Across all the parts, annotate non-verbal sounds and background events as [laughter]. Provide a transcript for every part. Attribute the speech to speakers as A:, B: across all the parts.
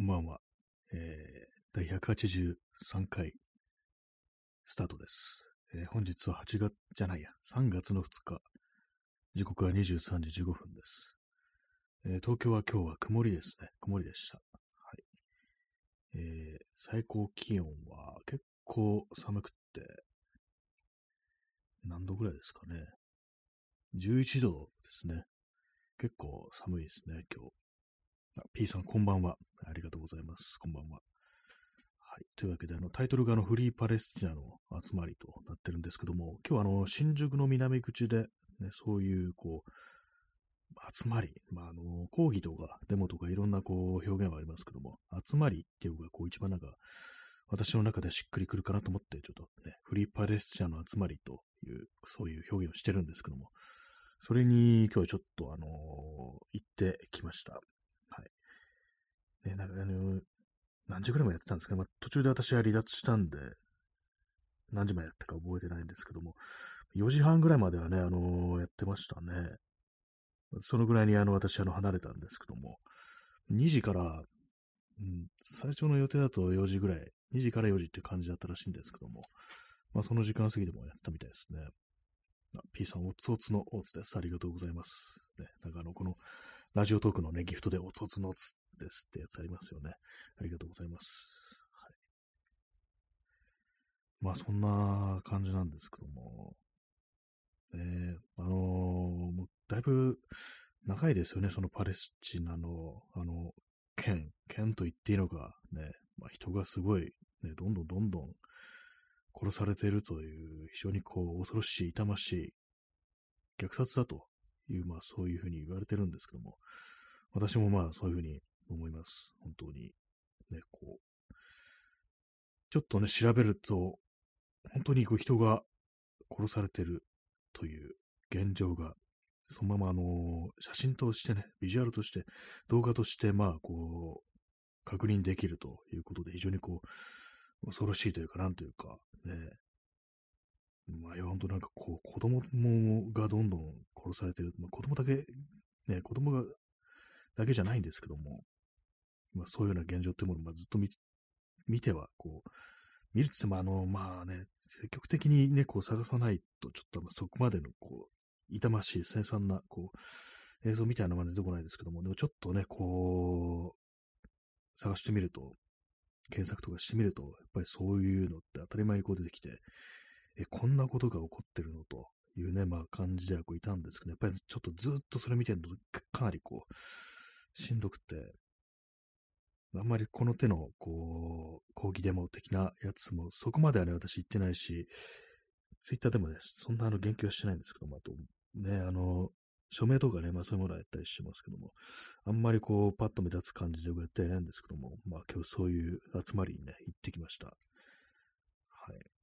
A: こんばんは。えー、第183回、スタートです。えー本日は8月、じゃないや、3月の2日、時刻は23時15分です。えー東京は今日は曇りですね。曇りでした。はい。えー最高気温は結構寒くって、何度ぐらいですかね。11度ですね。結構寒いですね、今日。P さん、こんばんは。ありがとうございます。こんばんは。はい。というわけで、あの、タイトルがあの、フリーパレスチナの集まりとなってるんですけども、今日はあの、新宿の南口で、ね、そういう、こう、集まり、まあ、あの、講義とかデモとかいろんな、こう、表現はありますけども、集まりっていうのが、こう、一番なんか、私の中でしっくりくるかなと思って、ちょっとね、フリーパレスチナの集まりという、そういう表現をしてるんですけども、それに今日はちょっとあの行ってきました。ね、なんかあの、何時ぐらいまでやってたんですかね。まあ、途中で私は離脱したんで、何時までやったか覚えてないんですけども、4時半ぐらいまではね、あのやってましたね。そのぐらいにあの、私あの、離れたんですけども、2時から、うん、最初の予定だと4時ぐらい、2時から4時っていう感じだったらしいんですけども、まあ、その時間過ぎでもやったみたいですね。P さん、おつおつのおつです。ありがとうございます。ね、なんかあの、この、ラジオトークのね、ギフトでおつおつのおつですってやつありますよね。ありがとうございます。はい。まあ、そんな感じなんですけども、ね、あのーだいぶ長いですよね、そのパレスチナの、あの、県、県と言っていいのか、ね、まあ、人がすごい、ね、どんどんどんどん殺されているという、非常にこう、恐ろしい、痛ましい、虐殺だという、まあそういうふうに言われてるんですけども、私もまあそういうふうに思います。本当に。ね、こう、ちょっとね、調べると、本当にこう人が殺されてるという現状が、そのままあの、写真としてね、ビジュアルとして、動画として、まあこう、確認できるということで、非常にこう、恐ろしいというか、なんというか、ね、まあ、いや、本当なんかこう、子供がどんどん殺されてる。まあ、子供だけ、ね、子供が、だけじゃないんですけども、まあ、そういうような現状っていうものを、まあ、ずっと見、ては、こう、見るって言っても、あの、まあね、積極的にね、こう探さないと、ちょっとそこまでの、こう、痛ましい、凄惨な、こう、映像みたいなのが出てこないですけども、でもちょっとね、こう、探してみると、検索とかしてみると、やっぱりそういうのって当たり前にこう出てきて、え、こんなことが起こってるのというね、まあ感じではこういたんですけど、やっぱりちょっとずっとそれ見てるとかなりこう、しんどくて、あんまりこの手のこう、抗議デモ的なやつもそこまではね、私言ってないし、ツイッターでもね、そんなあの言及はしてないんですけども、あと、ね、あの、署名とかね、まあそういうものはやったりしますけども、あんまりこう、パッと目立つ感じでやってないんですけども、まあ今日そういう集まりにね、行ってきました。はい。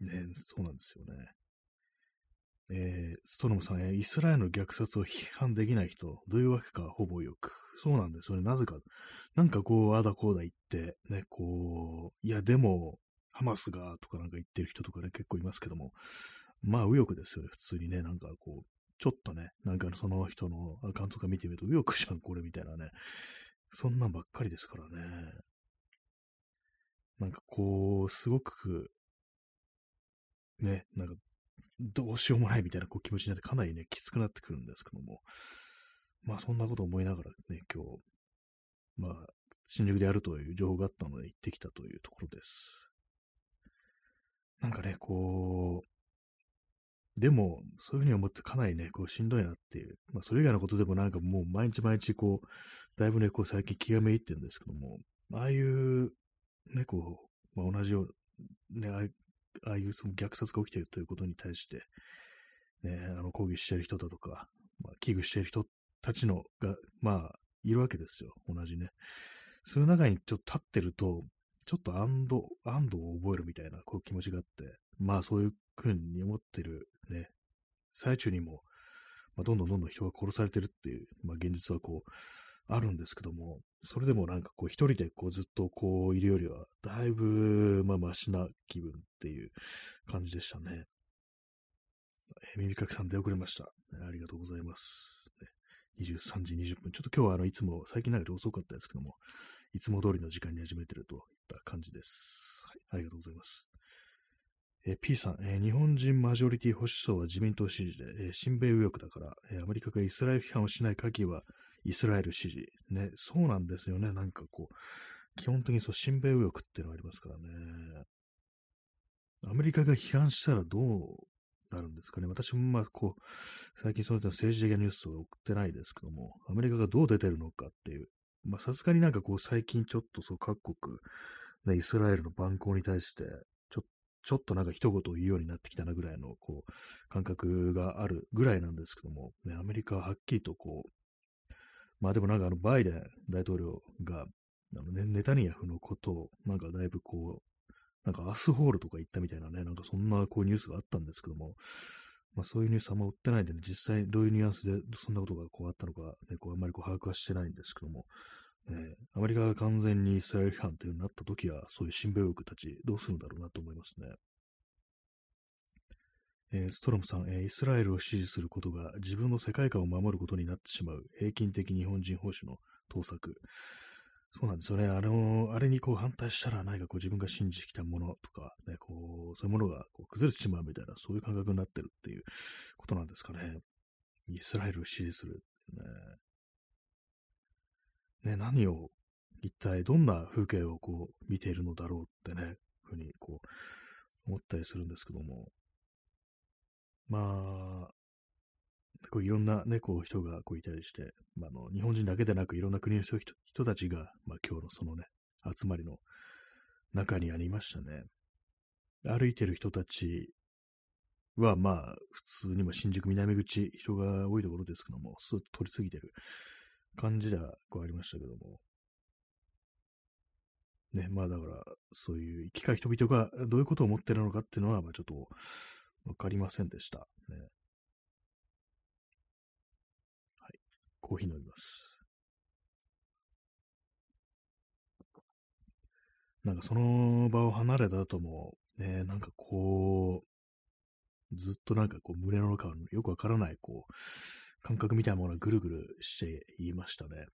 A: ね、そうなんですよね。えー、ストロムさん、えーイスラエルの虐殺を批判できない人、どういうわけかほぼよく。そうなんですよね。なぜか、なんかこう、ああだこうだ言って、ね、こう、いや、でも、ハマスが、とかなんか言ってる人とかね、結構いますけども、まあ、右翼ですよね、普通にね、なんかこう、ちょっとね、なんかその人のアカウントとか見てみると、右翼じゃん、これみたいなね、そんなんばっかりですからね。なんかこう、すごく、ね、なんか、どうしようもないみたいなこう気持ちになってかなりね、きつくなってくるんですけども、まあそんなこと思いながらね、今日、まあ、新宿でやるという情報があったので行ってきたというところです。なんかね、こう、でも、そういうふうに思ってかなりね、こうしんどいなっていう、まあそれ以外のことでもなんかもう毎日毎日こう、だいぶね、こう最近気がめいってるんですけども、ああいう、ね、こう、まあ同じよう、ね、ああいうその虐殺が起きているということに対して、ね、あの抗議している人だとか、まあ、危惧している人たちのが、まあ、いるわけですよ。同じね。そういう中にちょっと立ってると、ちょっと安堵、安堵を覚えるみたいなこう気持ちがあって、まあそういうふうに思ってるね、最中にも、まあ、どんどんどんどん人が殺されてるっていう、まあ現実はこう、あるんですけども、それでもなんかこう一人でこうずっとこういるよりは、だいぶまあマシな気分っていう感じでしたね。え耳かきさん出遅れました、ありがとうございます。23時20分。ちょっと今日はあの、いつも、最近なんか遅かったですけども、いつも通りの時間に始めてるといった感じです。はい、ありがとうございます。えー、P さん、えー、日本人マジョリティ保守層は自民党支持で、えー、親米右翼だから、えアメリカがイスラエル批判をしない限りは、イスラエル支持。ね、そうなんですよね。なんかこう、基本的にそう、親米右翼っていうのがありますからね。アメリカが批判したらどうなるんですかね。私もまあ、こう、最近そういった政治的なニュースを送ってないですけども、アメリカがどう出てるのかっていう、まあ、さすがになんかこう、最近ちょっとそう、各国、ね、イスラエルの蛮行に対して、ちょちょっとなんか一言言うようになってきたなぐらいの、こう、感覚があるぐらいなんですけども、ね、アメリカははっきりとこう、まあでもなんかあの、バイデン大統領が、あのね、ネタニヤフのことを、なんかだいぶこう、なんかアスホールとか行ったみたいなね、なんかそんなこうニュースがあったんですけども、まあそういうニュースあんま売ってないんでね、実際どういうニュアンスでそんなことがこうあったのか、ね、こうあんまりこう把握はしてないんですけども、ね、アメリカが完全にイスラエル批判というようになったときは、そういう新米国たちどうするんだろうなと思いますね。えー、ストロムさん、えー、イスラエルを支持することが自分の世界観を守ることになってしまう平均的日本人保守の盗作。そうなんですよね。あの、あれにこう反対したら何かこう自分が信じてきたものとか、ね、こう、そういうものがこう崩れてしまうみたいな、そういう感覚になってるっていうことなんですかね。イスラエルを支持する。ね。ね、何を、一体どんな風景をこう見ているのだろうってね、ふうにこう思ったりするんですけども。まあ、こういろんなね、こう人がこういたりして、まあ、あの日本人だけでなくいろんな国の人人たちが、まあ、今日のそのね、集まりの中にありましたね。歩いてる人たちは、まあ、普通にも新宿南口、人が多いところですけども、スーッと通り過ぎてる感じではこうありましたけども。ね、まあだから、そういう生き交い人々がどういうことを思ってるのかっていうのは、まあちょっとわかりませんでした。ね。はいコーヒー飲みます。なんかその場を離れた後も、ね、なんかこう、ずっとなんかこう胸の中のよくわからないこう、感覚みたいなものがぐるぐるして言いましたね。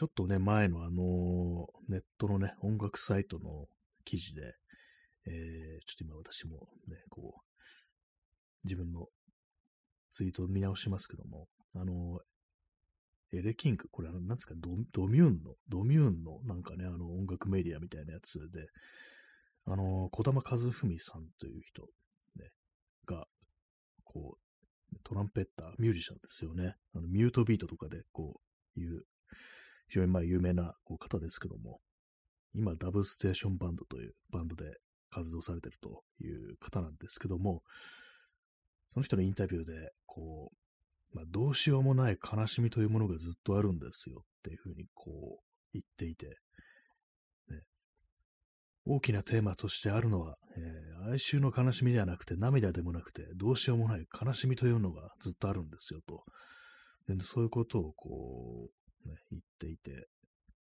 A: ちょっとね、前のあの、ネットのね、音楽サイトの記事で、えー、ちょっと今私もね、こう、自分のツイートを見直しますけども、あの、エレキング、これあの、なんですかド、ドミューンの、ドミューンのなんかね、あの、音楽メディアみたいなやつで、あの、小玉和文さんという人、ね、が、こう、トランペッター、ミュージシャンですよね。あの、ミュートビートとかで、こう、いう、非常にまあ有名なこう方ですけども、今、ダブステーションバンドというバンドで活動されてるという方なんですけども、その人のインタビューで、こう、まあ、どうしようもない悲しみというものがずっとあるんですよっていうふうにこう言っていて、ね、大きなテーマとしてあるのは、えー、哀愁の悲しみではなくて涙でもなくてどうしようもない悲しみというのがずっとあるんですよと。でそういうことをこう、ね、言っていて、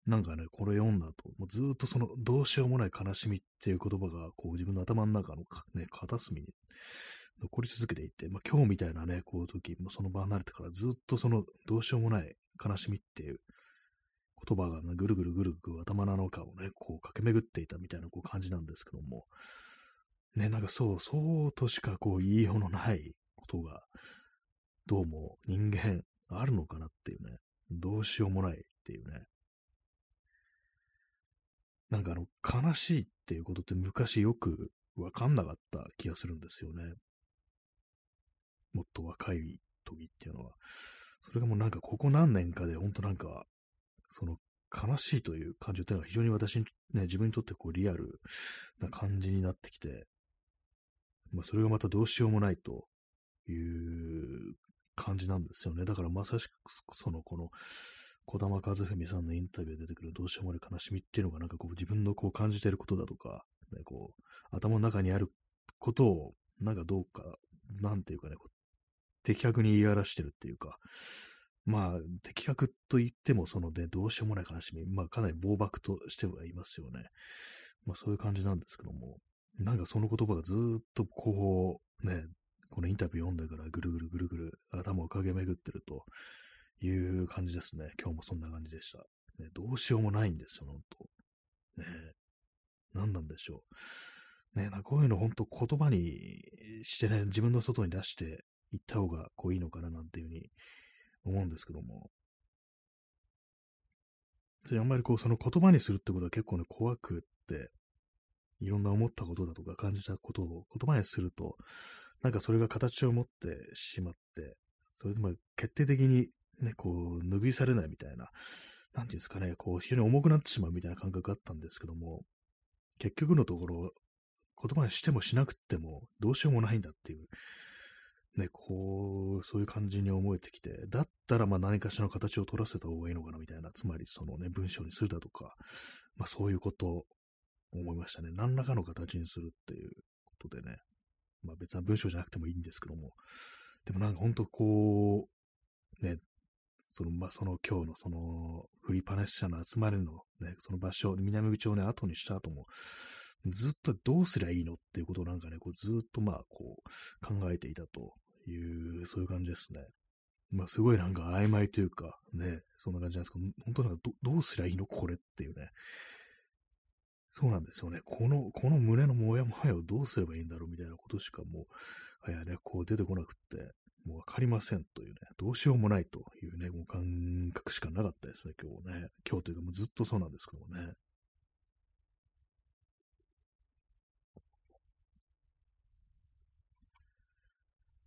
A: なんかね、これ読んだと、もうずっとそのどうしようもない悲しみっていう言葉がこう自分の頭の中の、ね、片隅に残り続けていて、まあ、今日みたいなね、こういう時、まあ、その場離れてからずっとそのどうしようもない悲しみっていう言葉が、ね、ぐるぐるぐるぐる頭の中をね、こう駆け巡っていたみたいなこう感じなんですけども、ね、なんかそう、そうとしかこう言いようのないことが、どうも人間あるのかなっていうね、どうしようもないっていうね。なんかあの、悲しいっていうことって昔よくわかんなかった気がするんですよね。もっと若い時っていうのは。それがもうなんかここ何年かで本当なんか、その悲しいという感情っていうのは非常に私に、ね、自分にとってこうリアルな感じになってきて、まあそれがまたどうしようもないという感じなんですよね。だからまさしくそのこの小玉和文さんのインタビューで出てくるどうしようもない悲しみっていうのがなんかこう自分のこう感じていることだとか、ね、こう頭の中にあることをなんかどうか、なんていうかね、的確に言い表してるっていうか、まあ、的確と言っても、そのね、どうしようもない悲しみ、まあ、かなり暴漠としてはいますよね。まあ、そういう感じなんですけども、なんかその言葉がずっとこう、ね、このインタビュー読んでからぐるぐるぐるぐる頭を駆け巡ってるという感じですね。今日もそんな感じでした。ね、どうしようもないんですよ、本当ね何なんでしょう。ねなこういうの本当言葉にしてね、自分の外に出していった方がこういいのかななんていうふうに思うんですけども。それあんまりこう、その言葉にするってことは結構ね、怖くって、いろんな思ったことだとか感じたことを言葉にすると、なんかそれが形を持ってしまって、それでも決定的にね、こう、拭いされないみたいな、なんていうんですかね、こう、非常に重くなってしまうみたいな感覚があったんですけども、結局のところ、言葉にしてもしなくてもどうしようもないんだっていう、ね、こう、そういう感じに思えてきて、だったらまあ何かしらの形を取らせた方がいいのかなみたいな、つまりそのね、文章にするだとか、まあそういうことを思いましたね。何らかの形にするっていうことでね、まあ別な文章じゃなくてもいいんですけども、でもなんか本当こう、ね、その、まあ、その今日のその、フリーパレスチャの集まりのね、その場所、南口をね、後にした後も、ずっとどうすりゃいいのっていうことをなんかね、こうずっとまあ、こう、考えていたという、そういう感じですね。まあ、すごいなんか曖昧というか、ね、そんな感じなんですけど、本当なんかどどうすりゃいいのこれっていうね。そうなんですよね。この、この胸のモヤモヤをどうすればいいんだろうみたいなことしかもう、はやね、こう出てこなくって、もうわかりませんというね、どうしようもないというね、もう感覚しかなかったですね、今日ね。今日というかもうずっとそうなんですけどもね。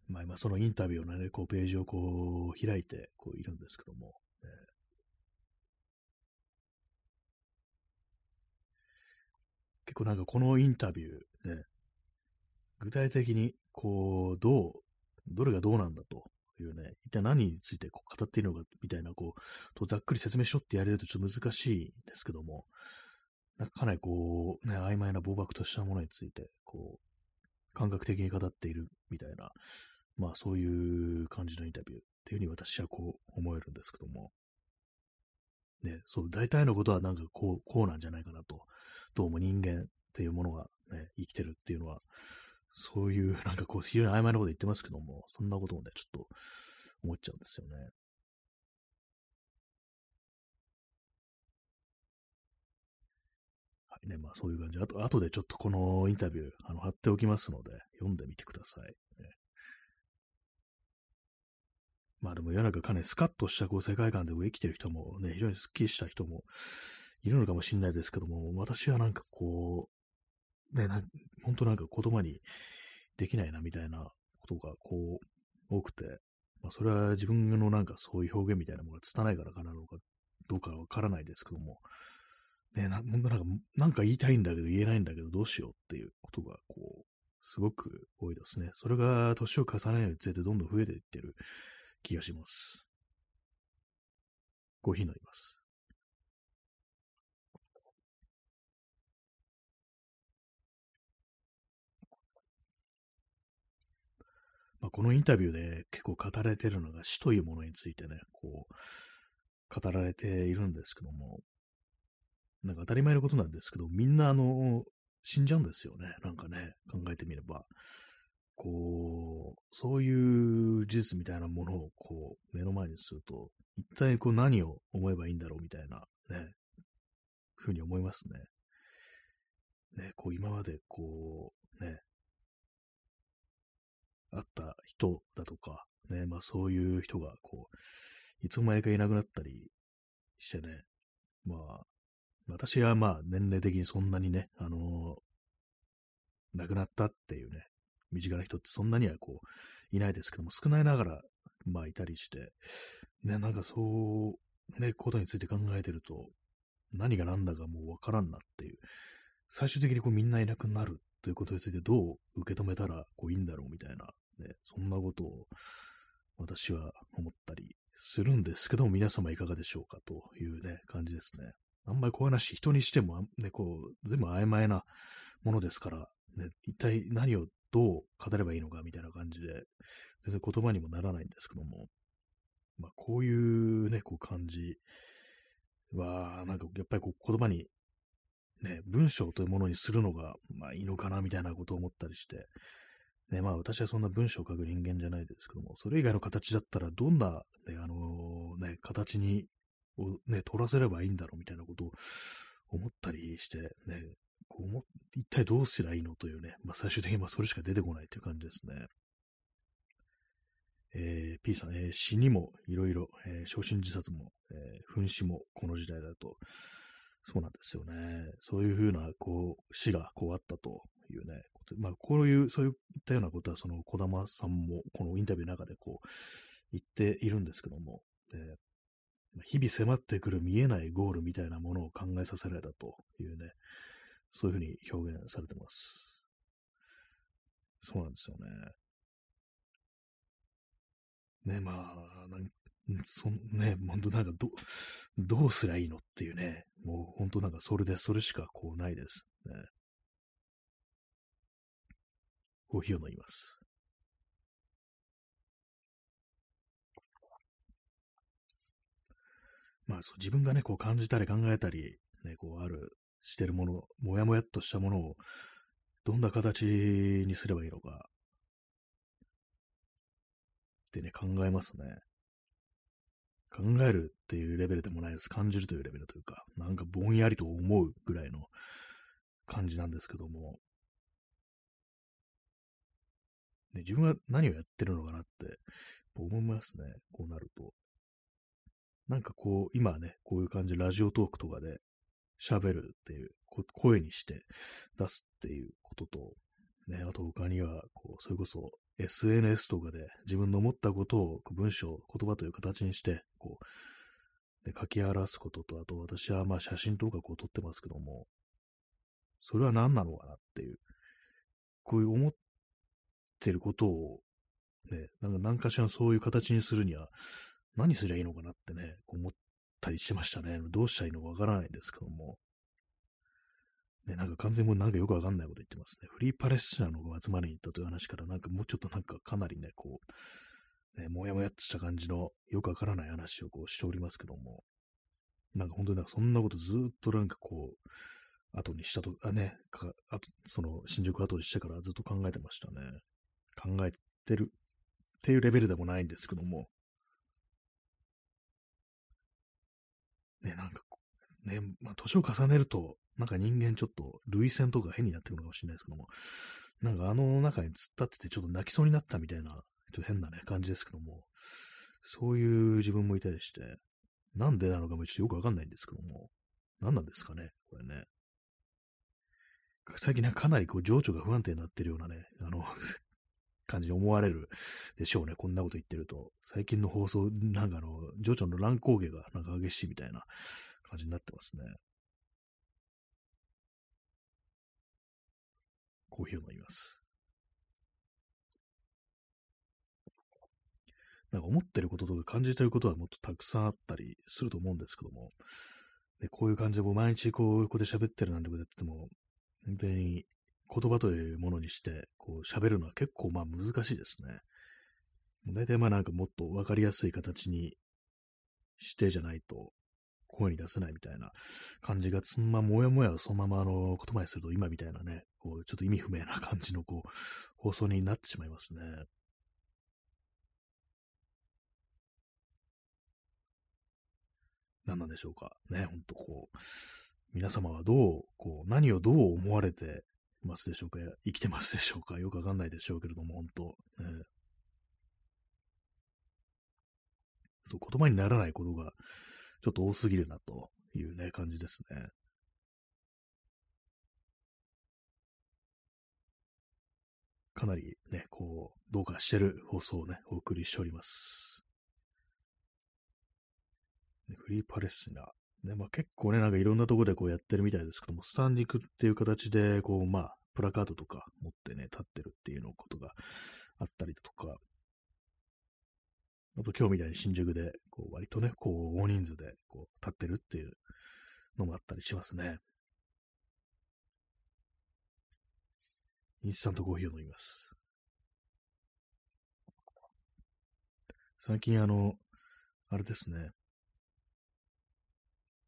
A: まあ今そのインタビューのね、こうページをこう開いてこういるんですけども、ね、結構なんかこのインタビューね、具体的にこうどうどれがどうなんだというね、一体何についてこう語っているのかみたいな、こう、とざっくり説明しろってやれるとちょっと難しいんですけども、なんかかなりこう、ね、曖昧な暴漠としたものについて、こう、感覚的に語っているみたいな、まあそういう感じのインタビューっていうふうに私はこう思えるんですけども、ね、そう、大体のことはなんかこう、こうなんじゃないかなと、どうも人間っていうものがね、生きてるっていうのは、そういう、[laughs] なんかこう、非常に曖昧なこと言ってますけども、そんなこともね、ちょっと思っちゃうんですよね。はいね、まあそういう感じ。あと、後でちょっとこのインタビュー、あの、貼っておきますので、読んでみてください。ね、まあでも世の中かなりスカッとしたこう世界観で生きてる人もね、非常にスッキリした人もいるのかもしれないですけども、私はなんかこう、ね、本当なんか言葉にできないなみたいなことがこう多くて、まあそれは自分のなんかそういう表現みたいなものが拙いからかなのかどうかわからないですけども、ね、ななんか、なんか言いたいんだけど言えないんだけどどうしようっていうことがこう、すごく多いですね。それが年を重ねるにつれてどんどん増えていってる気がします。コーヒー飲みます。まあ、このインタビューで結構語られているのが死というものについてね、こう、語られているんですけども、なんか当たり前のことなんですけど、みんなあの、死んじゃうんですよね。なんかね、考えてみれば。こう、そういう事実みたいなものをこう、目の前にすると、一体こう何を思えばいいんだろうみたいな、ね、ふうに思いますね。ね、こう今までこう、ね、あった人だとか、ね、まあそういう人が、こう、いつの間にかいなくなったりしてね、まあ、私はまあ年齢的にそんなにね、あのー、亡くなったっていうね、身近な人ってそんなにはこう、いないですけども、少ないながら、まあいたりして、ね、なんかそう、ね、ことについて考えてると、何が何だかもうわからんなっていう、最終的にこうみんないなくなるということについてどう受け止めたらこういいんだろうみたいな、ね、そんなことを私は思ったりするんですけども、皆様いかがでしょうかというね、感じですね。あんまりこういう話、人にしても、ね、こう、全部曖昧なものですから、ね、一体何をどう語ればいいのかみたいな感じで、全然言葉にもならないんですけども、まあ、こういうね、こう感じは、なんかやっぱりこう言葉にね、文章というものにするのが、まあいいのかなみたいなことを思ったりして、ね、まあ私はそんな文章を書く人間じゃないですけども、それ以外の形だったらどんな、ね、あの、ね、形に、をね、取らせればいいんだろうみたいなことを思ったりして、ね、一体どうすりゃいいのというね、まあ最終的にまあそれしか出てこないという感じですね。えー、P さん、えー、死にもいろいろ、えー、自殺も、えー、紛死もこの時代だと、そうなんですよね。そういうふうな、こう、死がこうあったというね、まあ、こういう、そういったようなことは、その、小玉さんも、このインタビューの中でこう、言っているんですけども、で日々迫ってくる見えないゴールみたいなものを考えさせられたというね、そういうふうに表現されてます。そうなんですよね。ね、まあ、なんそね、本当なんかど、どうすりゃいいのっていうね、もう本当なんかそれで、それしかこうないですね。コーヒーを飲みます。まあそう、自分がね、こう感じたり考えたり、ね、こうある、してるもの、もやもやっとしたものを、どんな形にすればいいのか、ってね、考えますね。考えるっていうレベルでもないです。感じるというレベルというか、なんかぼんやりと思うぐらいの感じなんですけども、ね、自分は何をやってるのかなって思いますね。こうなると。なんかこう、今ね、こういう感じラジオトークとかで喋るっていう、声にして出すっていうことと、ね、あと他には、こう、それこそ SNS とかで自分の思ったことを文章、言葉という形にして、こう、で書き表すことと、あと私はまあ写真とかこう撮ってますけども、それは何なのかなっていう、こういう思ってることを、ね、なんか何かしらそういう形にするには、何すりゃいいのかなってね、思ったりしましたね。どうしたらいいのかわからないんですけども。ね、なんか完全にもなんかよくわかんないこと言ってますね。フリーパレスチナの集まりに行ったという話から、なんかもうちょっとなんかかなりね、こう、ね、もやもやっとした感じのよくわからない話をこうしておりますけども、なんか本当になんかそんなことずっとなんかこう、後にしたと、あね、かあその新宿後にしてからずっと考えてましたね。考えてるっていうレベルでもないんですけども、ね、なんか、ね、まあ、年を重ねると、なんか人間ちょっと、類線とか変になってくるのかもしれないですけども、なんかあの中に突っ立っててちょっと泣きそうになったみたいな、ちょっと変なね、感じですけども、そういう自分もいたりして、なんでなのかもちょっとよくわかんないんですけども、何なんですかね、これね。最近ね、かなりこう情緒が不安定になってるようなね、あの感じに思われるでしょうね。こんなこと言ってると。最近の放送、なんかあの、情緒の乱高下がなんか激しいみたいな感じになってますね。コーヒーを飲みます。なんか思ってることとか感じてることはもっとたくさんあったりすると思うんですけども、でこういう感じでもう毎日こう、ここで喋ってるなんてことやってても、本当に言葉というものにして、こう喋るのは結構まあ難しいですね。大体まあなんかもっとわかりやすい形にしてじゃないと声に出せないみたいな感じが、そのままもやもやをそのままあの言葉にすると今みたいなね、こうちょっと意味不明な感じのこう放送になってしまいますね。何なんでしょうか。ね、ほんとこう、皆様はどう、こう、何をどう思われてますでしょうか？生きてますでしょうか？よくわかんないでしょうけれども、本当、ね、そう、言葉にならないことがちょっと多すぎるなというね、感じですね。かなりね、こう、どうかしてる放送をね、お送りしております。フリーパレスチナ。ね、まあ結構ね、なんかいろんなところでこうやってるみたいですけども、スタンディングっていう形で、こう、まあ、プラカードとか持ってね、立ってるっていうのことがあったりとか、あと今日みたいに新宿で、こう割とね、こう大人数でこう立ってるっていうのもあったりしますね。インスタントコーヒーを飲みます。最近あの、あれですね。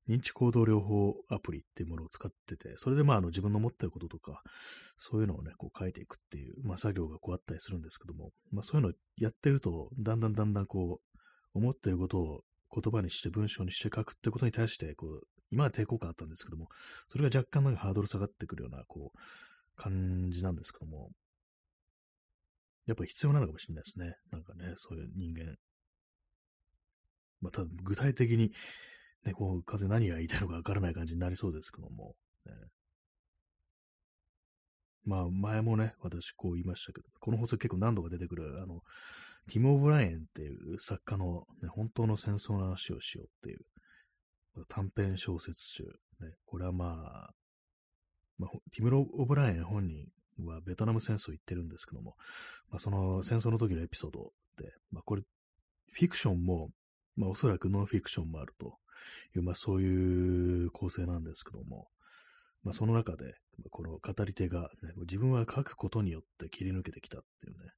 A: 認知行動療法アプリっていうものを使ってて、それでまあ、あの、自分の持ってることとか、そういうのをね、こう書いていくっていう、まあ、作業がこうあったりするんですけども、まあ、そういうのをやってると、だんだんだんだんこう、思ってることを言葉にして文章にして書くってことに対して、こう、今は抵抗感あったんですけども、それが若干なんかハードル下がってくるような、こう、感じなんですけども、やっぱ必要なのかもしれないですね。なんかね、そういう人間。まあ、ただ具体的に、ね、こう、風何が言いたいのかわからない感じになりそうですけども、ね、まあ、前もね、私こう言いましたけど、この放送結構何度か出てくる、あの、ティモ・オブライエンっていう作家の、ね、本当の戦争の話をしようっていう短編小説集。ね、これはまあ、まあ、ティム・オブライエン本人はベトナム戦争行ってるんですけども、まあ、その戦争の時のエピソードで、まあ、これ、フィクションも、まあ、おそらくノンフィクションもあるという、まあ、そういう構成なんですけども、まあ、その中で、この語り手が、ね、自分は書くことによって切り抜けてきたっていうね、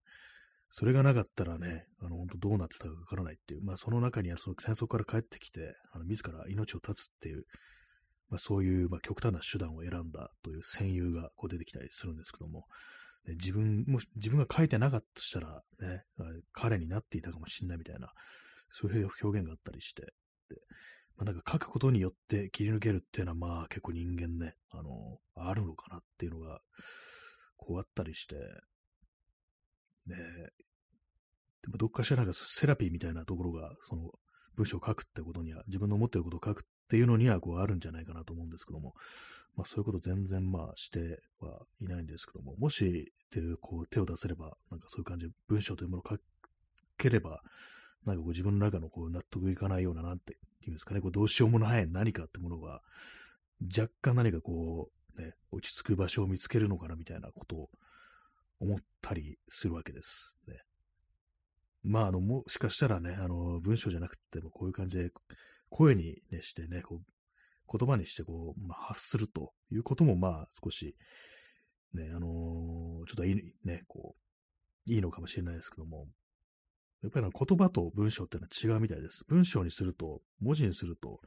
A: それがなかったらね、あの、本当どうなってたかわからないっていう、まあ、その中にはその戦争から帰ってきて、あの自ら命を絶つっていう、まあ、そういう、まあ、極端な手段を選んだという戦友がこう出てきたりするんですけども、で自分、もし自分が書いてなかったとしたら、ね、彼になっていたかもしれないみたいな、そういう表現があったりして、でまあ、なんか書くことによって切り抜けるっていうのは、まあ結構人間ね、あの、あるのかなっていうのが、こうあったりして、ねでもどっかしらなんかセラピーみたいなところが、その文章を書くってことには、自分の思ってることを書くっていうのにはこうあるんじゃないかなと思うんですけども、まあそういうこと全然まあしてはいないんですけども、もし手こう手を出せれば、なんかそういう感じで文章というものを書ければ、なんかこう自分の中のこう納得いかないような、なんていうんですかね、こうどうしようもない何かってものが、若干何かこう、ね、落ち着く場所を見つけるのかなみたいなことを思ったりするわけです。ね、まあ、あの、もしかしたらね、あの、文章じゃなくてもこういう感じで、声にね、してね、こう、言葉にしてこう、まあ、発するということも、まあ、少し、ね、あのー、ちょっといい、ね、こう、いいのかもしれないですけども、やっぱり言葉と文章っていうのは違うみたいです。文章にすると、文字にすると、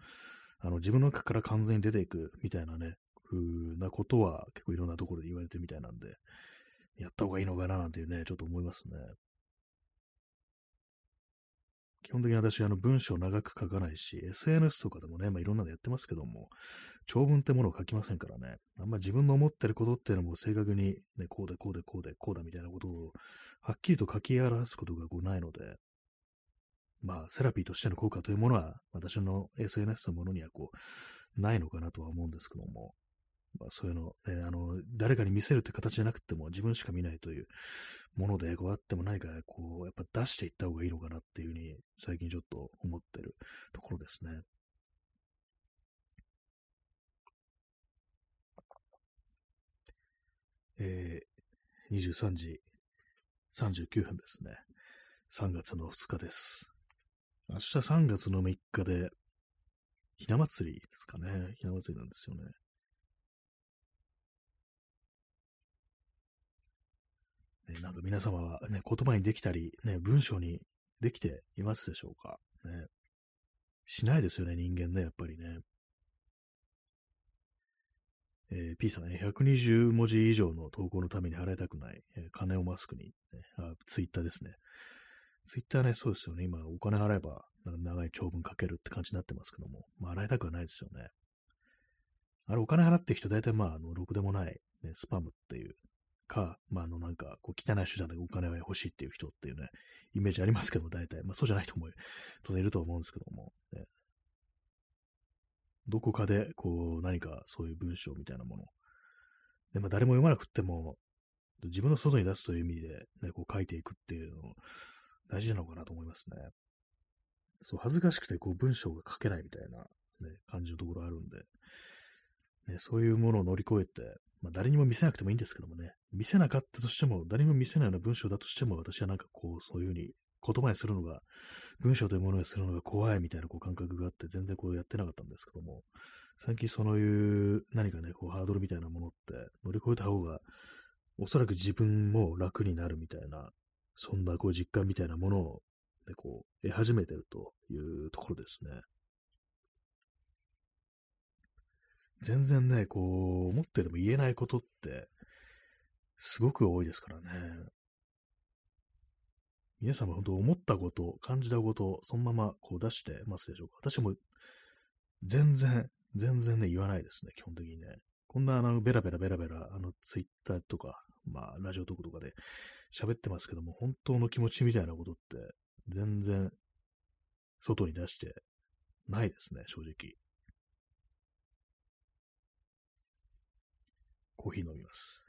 A: あの、自分の中から完全に出ていくみたいなね、ふうなことは結構いろんなところで言われてるみたいなんで、やった方がいいのかななんていうね、ちょっと思いますね。基本的に私、あの、文章長く書かないし、SNS とかでもね、まあ、いろんなのやってますけども、長文ってものを書きませんからね、あんま自分の思ってることっていうのも正確に、ね、こうでこうでこうでこうだみたいなことを、はっきりと書き表すことがこうないので、まあ、セラピーとしての効果というものは、私の SNS のものにはこう、ないのかなとは思うんですけども、まあ、そういうの、ね、あの、誰かに見せるって形じゃなくても自分しか見ないというもので、こうあっても何かこう、やっぱ出していった方がいいのかなっていうふうに最近ちょっと思ってるところですね。えー、23時39分ですね。3月の2日です。明日3月の3日で、ひな祭りですかね。ひな祭りなんですよね。ね、なんか皆様はね、言葉にできたり、ね、文章にできていますでしょうか？ね。しないですよね、人間ね、やっぱりね。えー、P さんね、120文字以上の投稿のために払いたくない、えー、金をマスクに、ね、あ、ツイッターですね。ツイッターね、そうですよね。今、お金払えば、長い長文書けるって感じになってますけども、まあ、払いたくはないですよね。あれ、お金払ってる人、大体まあ、あの、ろくでもない、ね、スパムっていうか、まあ、あの、なんか、こう、汚い手段でお金が欲しいっていう人っていうね、イメージありますけども、大体。まあ、そうじゃない人も当然いると思うんですけども、ね、どこかで、こう、何かそういう文章みたいなもの。で、まあ、誰も読まなくても、自分の外に出すという意味で、ね、こう書いていくっていうの、大事なのかなと思いますね。そう、恥ずかしくて、こう、文章が書けないみたいな、ね、感じのところあるんで、ね、そういうものを乗り越えて、まあ、誰にも見せなくてもいいんですけどもね、見せなかったとしても、誰にも見せないような文章だとしても、私はなんかこう、そういうふうに言葉にするのが、文章というものにするのが怖いみたいなこう感覚があって、全然こうやってなかったんですけども、最近そういう何かね、こうハードルみたいなものって乗り越えた方が、おそらく自分も楽になるみたいな、そんなこう実感みたいなものを、ね、こう得始めてるというところですね。全然ね、こう、思ってても言えないことって、すごく多いですからね。皆さんも本当思ったこと、感じたこと、そのままこう出してますでしょうか？私も全然、全然ね、言わないですね、基本的にね。こんなあの、ベラベラベラベラ、あの、ツイッターとか、まあ、ラジオトークとかで喋ってますけども、本当の気持ちみたいなことって、全然、外に出してないですね、正直。コーヒー飲みます。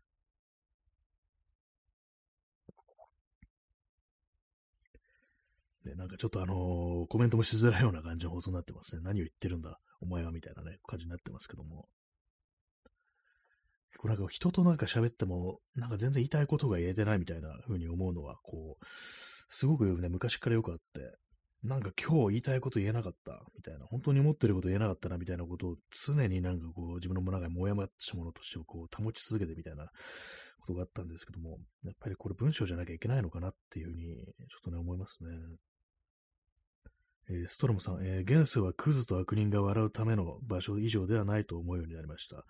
A: ね、なんかちょっとあのー、コメントもしづらいような感じの放送になってますね。何を言ってるんだ、お前は、みたいなね、感じになってますけども。こうなんか人となんか喋っても、なんか全然言いたいことが言えてないみたいな風に思うのは、こう、すごくね、昔からよくあって、なんか今日言いたいこと言えなかった、みたいな、本当に思ってること言えなかったな、みたいなことを常になんかこう、自分の中にもやまったものとしてこう、保ち続けてみたいなことがあったんですけども、やっぱりこれ文章じゃなきゃいけないのかなっていうふうに、ちょっとね、思いますね。えー、ストロムさん、えー、現世はクズと悪人が笑うための場所以上ではないと思うようになりました。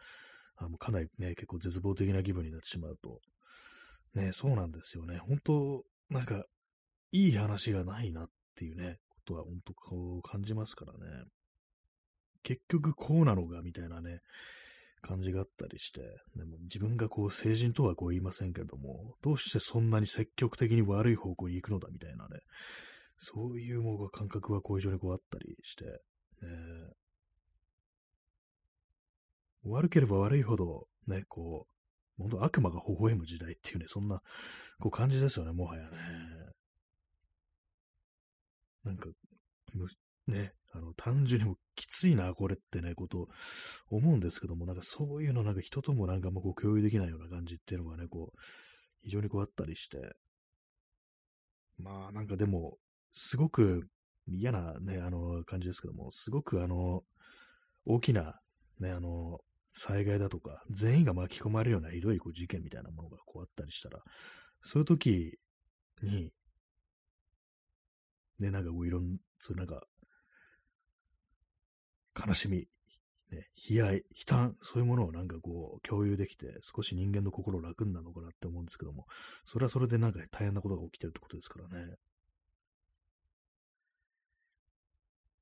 A: あのかなりね、結構絶望的な気分になってしまうと。ね、そうなんですよね。本当なんか、いい話がないなっっていうね、ことは本当こう感じますからね。結局こうなのかみたいなね、感じがあったりして、でも自分がこう成人とはこう言いませんけれども、どうしてそんなに積極的に悪い方向に行くのだみたいなね、そういうもう感覚はこう非常にこうあったりして、えー、悪ければ悪いほど、ね、こう、本当悪魔が微笑む時代っていうね、そんなこう感じですよね、もはやね。なんか、ね、あの、単純にもきついな、これってね、こと思うんですけども、なんかそういうのなんか人ともなんかもうこう共有できないような感じっていうのがね、こう、非常にこうあったりして、まあなんかでも、すごく嫌なね、あの感じですけども、すごくあの、大きなね、あの、災害だとか、全員が巻き込まれるようなひどいこう事件みたいなものがこうあったりしたら、そういう時に、ね、なんかこういろん、そうなんか、悲しみ、ね、悲哀、悲嘆、そういうものをなんかこう共有できて、少し人間の心楽になるのかなって思うんですけども、それはそれでなんか大変なことが起きてるってことですからね。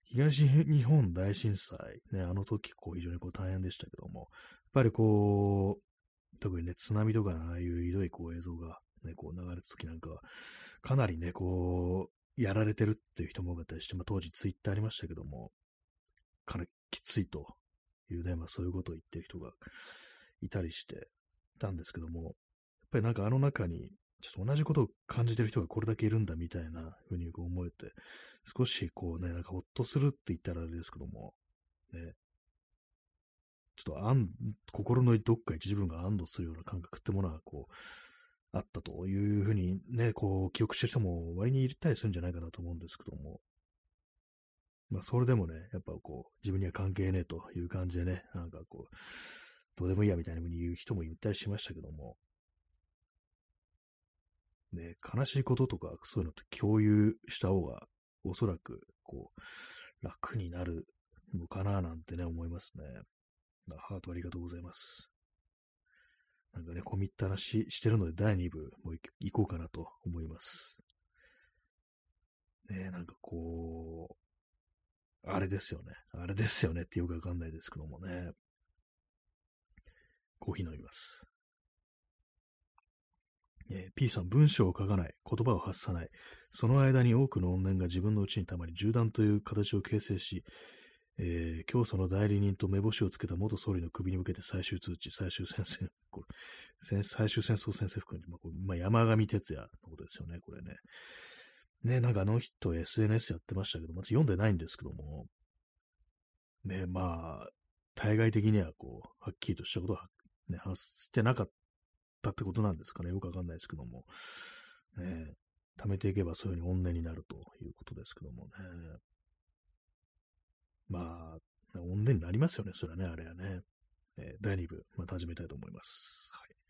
A: 東日本大震災、ね、あの時、こう、非常にこう大変でしたけども、やっぱりこう、特にね、津波とかああいうひどいこう映像がね、こう流れた時なんか、かなりね、こう、やられてるっていう人も多かったりして、まあ、当時ツイッターありましたけども、かなりきついというね、まあそういうことを言ってる人がいたりしてたんですけども、やっぱりなんかあの中に、ちょっと同じことを感じてる人がこれだけいるんだみたいなふうに思えて、少しこうね、なんかほっとするって言ったらあれですけども、ね、ちょっと安、心のどっか一部分が安堵するような感覚ってものは、こう、あったというふうにね、こう、記憶してる人も割にいたりするんじゃないかなと思うんですけども、まあ、それでもね、やっぱこう、自分には関係ねえという感じでね、なんかこう、どうでもいいやみたいなふうに言う人もいたりしましたけども、ね、悲しいこととか、そういうのって共有した方が、おそらく、こう、楽になるのかななんてね、思いますね。ハートありがとうございます。なんかね、込み入った話ししてるので、第2部、もう行こうかなと思います。ねなんかこう、あれですよね。あれですよねってよくわかんないですけどもね。コーヒー飲みます。えー、P さん、文章を書かない、言葉を発さない。その間に多くの怨念が自分の内に溜まり、銃弾という形を形成し、えー、教祖の代理人と目星をつけた元総理の首に向けて最終通知、最終戦線、[laughs] これ最終戦争宣戦布告に、まあ、まあ、山上哲也のことですよね、これね。ね、なんかあの人 SNS やってましたけど、まず読んでないんですけども、ね、まあ、対外的にはこう、はっきりとしたことは、ね、発してなかったってことなんですかね。よくわかんないですけども。ね、貯めていけばそういうふうに怨念になるということですけどもね。まあ、怨念になりますよね、それはね、あれはね。えー、第2部、また始めたいと思います。はい。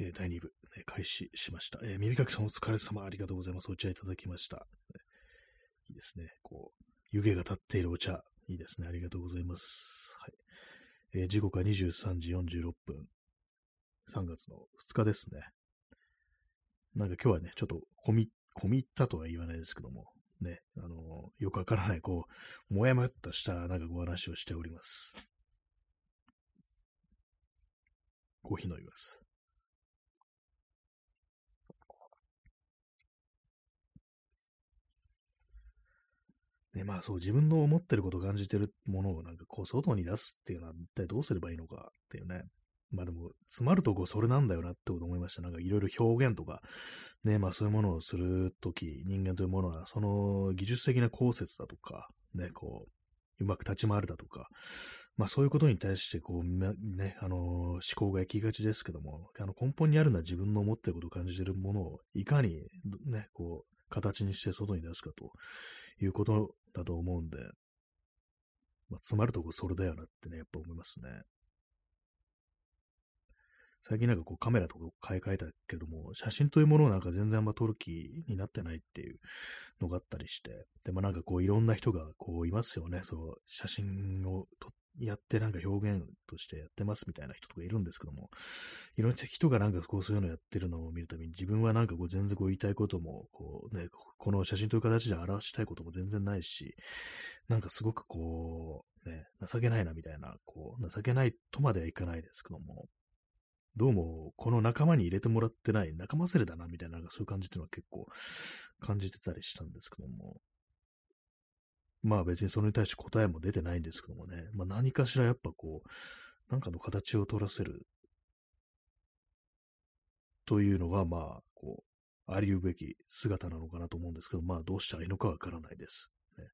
A: えー、第2部、ね、開始しました。えー、耳かきさんお疲れ様ありがとうございます。お茶いただきました。いいですね。こう、湯気が立っているお茶。いいですね。ありがとうございます。はい。えー、時刻は23時46分。3月の2日ですね。なんか今日はね、ちょっと込み、込み入ったとは言わないですけども、ね、あのー、よくわからない、こう、もやもやっとしたなんかご話をしております。コーヒー飲みます。で、まあそう、自分の思ってること、感じてるものをなんかこう、外に出すっていうのは一体どうすればいいのかっていうね。まあでも、詰まるとこそれなんだよなってこと思いました。なんかいろいろ表現とか、ね、まあそういうものをするとき、人間というものは、その技術的な考説だとか、ね、こう、うまく立ち回るだとか、まあそういうことに対して、こう、ね、あのー、思考が行きがちですけども、あの根本にあるのは自分の思っていることを感じているものを、いかに、ね、こう、形にして外に出すかということだと思うんで、まあ、詰まるとこそれだよなってね、やっぱ思いますね。最近なんかこうカメラとか買い替えたけども、写真というものをなんか全然あんま撮る気になってないっていうのがあったりして、でもなんかこういろんな人がこういますよね。そう、写真を撮やってなんか表現としてやってますみたいな人とかいるんですけども、いろんな人がなんかこうそういうのやってるのを見るたびに自分はなんかこう全然こう言いたいことも、こうね、この写真という形で表したいことも全然ないし、なんかすごくこう、ね、情けないなみたいな、こう、情けないとまではいかないですけども、どうもこの仲間に入れてもらってない仲間忘れだなみたいな、なんかそういう感じっていうのは結構感じてたりしたんですけども、まあ別にそれに対して答えも出てないんですけどもね、まあ何かしらやっぱこう、なんかの形を取らせるというのが、まあ、こう、ありうべき姿なのかなと思うんですけど、まあどうしたらいいのかわからないです。ね、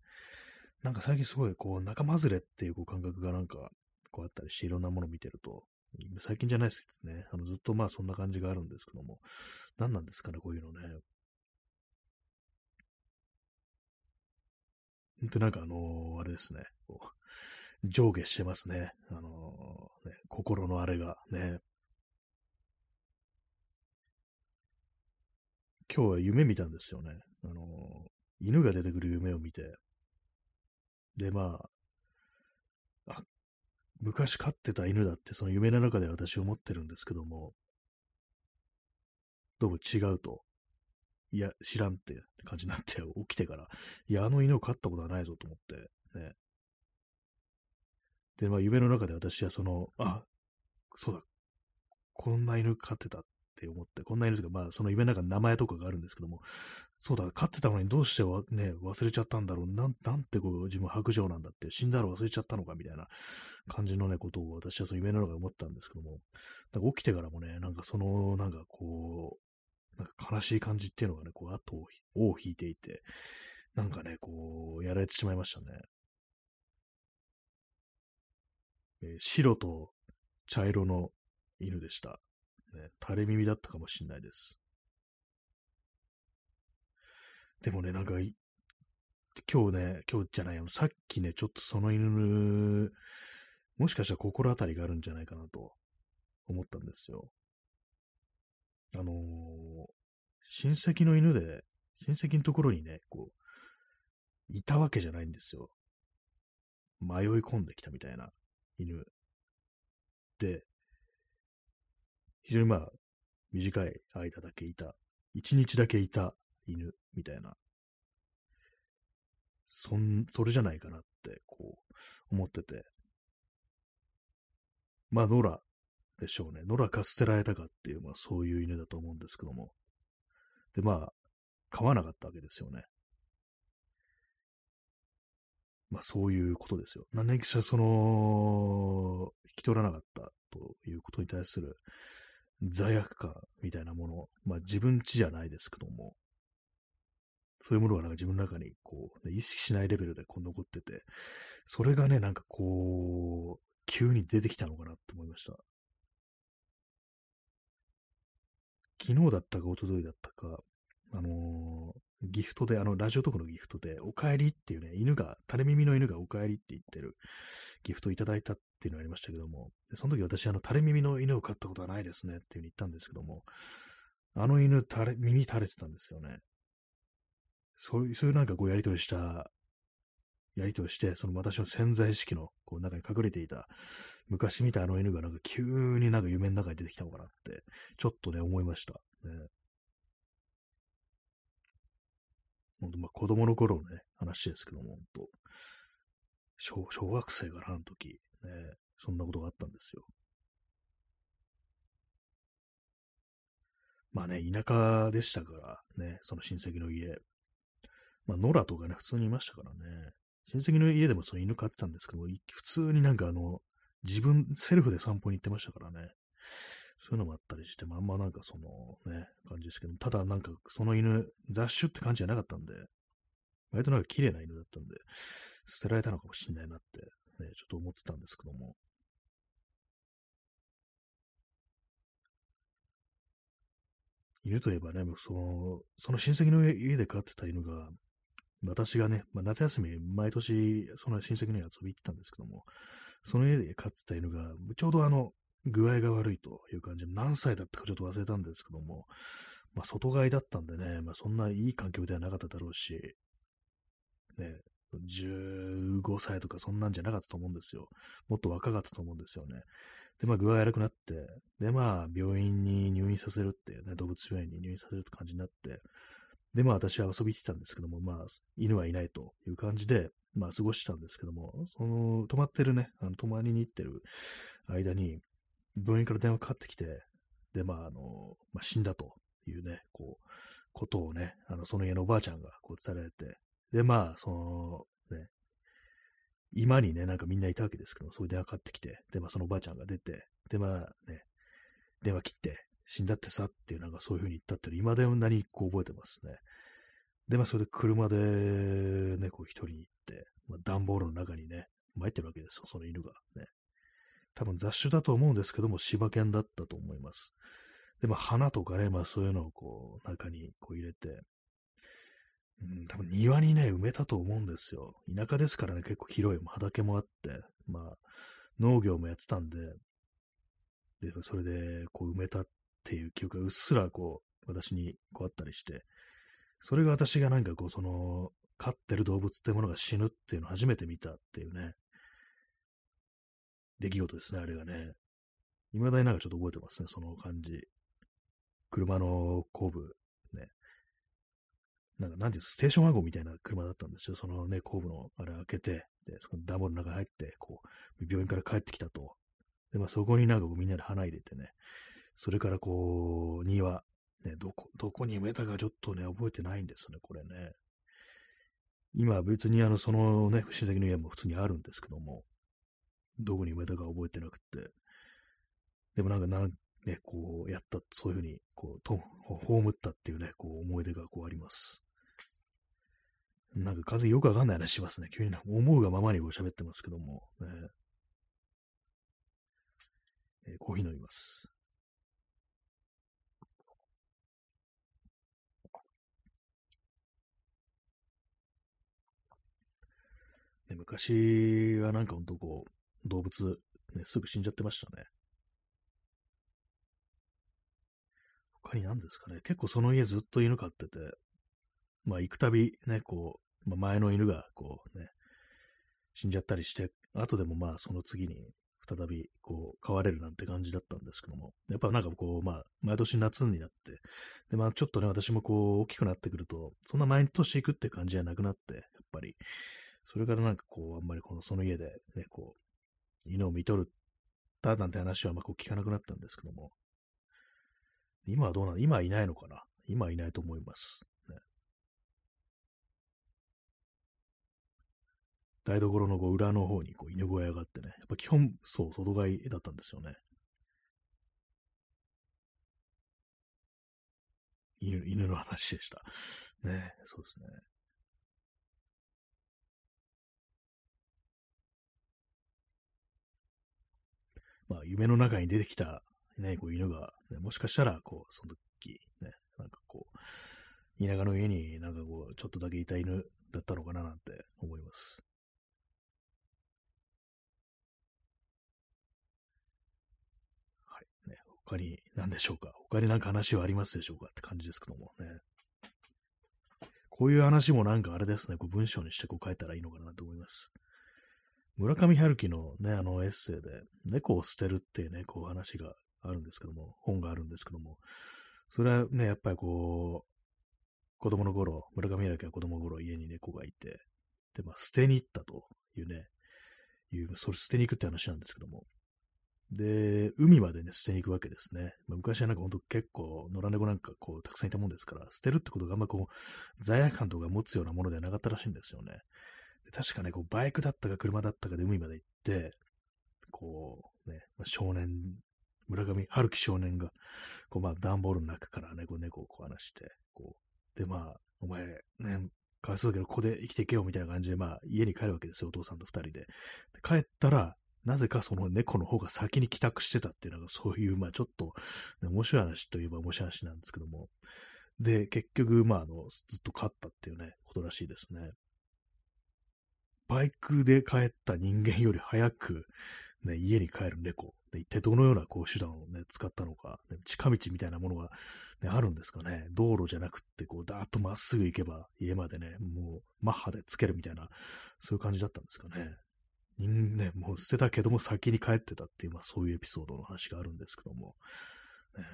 A: なんか最近すごいこう仲間連れっていうこう感覚がなんかこうあったりしていろんなものを見てると、最近じゃないですね。あのずっとまあそんな感じがあるんですけども、何なんですかね、こういうのね。ほんとなんかあのー、あれですね、上下してますね。あのー、ね、心のあれがね。今日は夢見たんですよね。あのー、犬が出てくる夢を見て。で、まあ、あ、昔飼ってた犬だってその夢の中で私思ってるんですけども、どうも違うと。いや、知らんって感じになって起きてから、いや、あの犬を飼ったことはないぞと思って、ね。で、まあ、夢の中で私はその、あ、そうだ、こんな犬飼ってたって思って、こんな犬ですか、まあ、その夢の中に名前とかがあるんですけども、そうだ、飼ってたのにどうしてわ、ね、忘れちゃったんだろう、なん、なんてこう、自分白状なんだって、死んだら忘れちゃったのか、みたいな感じのね、ことを私はその夢の中で思ったんですけども、なんか起きてからもね、なんかその、なんかこう、なんか悲しい感じっていうのがね、こう、後を尾を引いていて、なんかね、こう、やられてしまいましたね。えー、白と茶色の犬でした。ね、垂れ耳だったかもしれないです。でもね、なんか、今日ね、今日じゃない、さっきね、ちょっとその犬、もしかしたら心当たりがあるんじゃないかなと思ったんですよ。あのー、親戚の犬で、親戚のところにね、こう、いたわけじゃないんですよ。迷い込んできたみたいな犬。で、非常にまあ、短い間だけいた、一日だけいた犬みたいな、そん、それじゃないかなって、こう、思ってて。まあ、ノラでしょうね。野良か捨てられたかっていう、まあそういう犬だと思うんですけども。で、まあ、飼わなかったわけですよね。まあそういうことですよ。何年かしらその、引き取らなかったということに対する罪悪感みたいなもの、まあ自分知じゃないですけども、そういうものがなんか自分の中にこう、ね、意識しないレベルでこう残ってて、それがね、なんかこう、急に出てきたのかなって思いました。昨日だったか一昨日だったか、あのー、ギフトで、あの、ラジオトークのギフトで、お帰りっていうね、犬が、垂れ耳の犬がお帰りって言ってるギフトをいただいたっていうのがありましたけども、その時私、あの、垂れ耳の犬を飼ったことはないですねっていうふうに言ったんですけども、あの犬、垂れ、耳垂れてたんですよね。そういう、そういうなんかこうやりとりした、やりとりして、その私の潜在意識のこう中に隠れていた、昔見たあの犬がなんか急になんか夢の中に出てきたのかなって、ちょっとね、思いました。ね、本当まあ子供の頃のね、話ですけども、本当小小学生かな、あの時、ね、そんなことがあったんですよ。まあね、田舎でしたからね、その親戚の家。まあ、野良とかね、普通にいましたからね。親戚の家でもその犬飼ってたんですけども、普通になんかあの、自分、セルフで散歩に行ってましたからね。そういうのもあったりして、まあ、んまなんかそのね、感じですけど、ただなんかその犬、雑種って感じじゃなかったんで、割となんか綺麗な犬だったんで、捨てられたのかもしれないなって、ね、ちょっと思ってたんですけども。犬といえばね、その、その親戚の家で飼ってた犬が、私がね、まあ、夏休み、毎年、その親戚の家遊び行ってたんですけども、その家で飼ってた犬が、ちょうどあの、具合が悪いという感じで、何歳だったかちょっと忘れたんですけども、まあ、外飼いだったんでね、まあ、そんないい環境ではなかっただろうし、ね、15歳とかそんなんじゃなかったと思うんですよ。もっと若かったと思うんですよね。で、まあ、具合悪くなって、で、まあ、病院に入院させるってね、動物病院に入院させるって感じになって、で、まあ、私は遊びに来てたんですけども、まあ、犬はいないという感じで、まあ、過ごしたんですけども、その、泊まってるね、あの、泊まりに行ってる間に、病院から電話かかってきて、で、まあ、あの、まあ、死んだというね、こう、ことをね、あの、その家のおばあちゃんがこう伝えられて、で、まあ、その、ね、今にね、なんかみんないたわけですけど、そういう電話かかってきて、で、まあ、そのおばあちゃんが出て、で、まあね、電話切って、死んだってさっていう、なんかそういう風に言ったっていう、今でも何こう覚えてますね。で、まあ、それで車でね、こう一人に行って、まあ、段ボールの中にね、参ってるわけですよ、その犬がね。多分雑種だと思うんですけども、柴犬だったと思います。で、まあ、花とかね、まあ、そういうのをこう、中にこう入れて、うん、多分庭にね、埋めたと思うんですよ。田舎ですからね、結構広い畑もあって、まあ、農業もやってたんで、で、それで、こう埋めたっっていう記憶がうっすらこう、私にこうあったりして、それが私がなんかこう、その、飼ってる動物ってものが死ぬっていうのを初めて見たっていうね、出来事ですね、あれがね。未だになんかちょっと覚えてますね、その感じ。車の後部、ね。なんか、なんていうステーションワゴンみたいな車だったんですよ。そのね、後部のあれ開けて、で、そのダンボールの中に入って、こう、病院から帰ってきたと。で、まあそこになんかこうみんなで花入れてね、それからこう、庭、ね、どこ、どこに埋めたかちょっとね、覚えてないんですね、これね。今別にあの、そのね、親戚の家も普通にあるんですけども、どこに埋めたか覚えてなくて、でもなんかなん、ね、こう、やった、そういうふうに、こう、と、葬ったっていうね、こう、思い出がこうあります。なんか風よくわかんない話しますね。急に思うがままにこう喋ってますけども、ねえー、コーヒー飲みます。ね、昔はなんかほんとこう、動物、ね、すぐ死んじゃってましたね。他に何ですかね。結構その家ずっと犬飼ってて、まあ行くたびね、こう、まあ、前の犬がこうね、死んじゃったりして、後でもまあその次に再びこう飼われるなんて感じだったんですけども、やっぱなんかこう、まあ毎年夏になって、でまあちょっとね、私もこう大きくなってくると、そんな毎年行くって感じじゃなくなって、やっぱり、それからなんかこう、あんまりこのその家でね、こう、犬を見とるたなんて話はあんまこう聞かなくなったんですけども、今はどうなの？今はいないのかな？今はいないと思います。ね、台所のこう裏の方にこう犬小屋があってね、やっぱ基本、そう、外飼いだったんですよね。犬犬の話でした。ねそうですね。まあ、夢の中に出てきたね、こう犬が、ね、もしかしたら、こう、その時、ね、なんかこう、田舎の家になんかこう、ちょっとだけいた犬だったのかななんて思います。はい。ね、他に何でしょうか？他に何か話はありますでしょうか？って感じですけどもね。こういう話もなんかあれですね、こう文章にしてこう書いたらいいのかなと思います。村上春樹のね、あのエッセイで、猫を捨てるっていうね、こう話があるんですけども、本があるんですけども、それはね、やっぱりこう、子供の頃、村上春樹は子供の頃家に猫がいて、で、まあ、捨てに行ったというね、いう、それ捨てに行くって話なんですけども、で、海までね、捨てに行くわけですね。まあ、昔はなんかほんと結構、野良猫なんかこう、たくさんいたもんですから、捨てるってことがあんまこう、罪悪感とか持つようなものではなかったらしいんですよね。確かね、こう、バイクだったか車だったかで海まで行って、こう、ね、まあ、少年、村上春樹少年が、こう、まあ、段ボールの中からね、猫をこう離して、こう、で、まあ、お前、ね、かわいそうだけど、ここで生きていけよ、みたいな感じで、まあ、家に帰るわけですよ、お父さんと二人で。帰ったら、なぜかその猫の方が先に帰宅してたっていうのが、そういう、まあちょっと、ね、面白い話といえば面白い話なんですけども。で、結局、まああの、ずっと勝ったっていうね、ことらしいですね。バイクで帰った人間より早く、ね、家に帰る猫。で、一体どのようなこう手段をね、使ったのか、ね、近道みたいなものが、ね、あるんですかね。道路じゃなくって、こう、だーっとまっすぐ行けば、家までね、もう、マッハでつけるみたいな、そういう感じだったんですかね。人ね、もう捨てたけども先に帰ってたっていう、まあそういうエピソードの話があるんですけども。ね、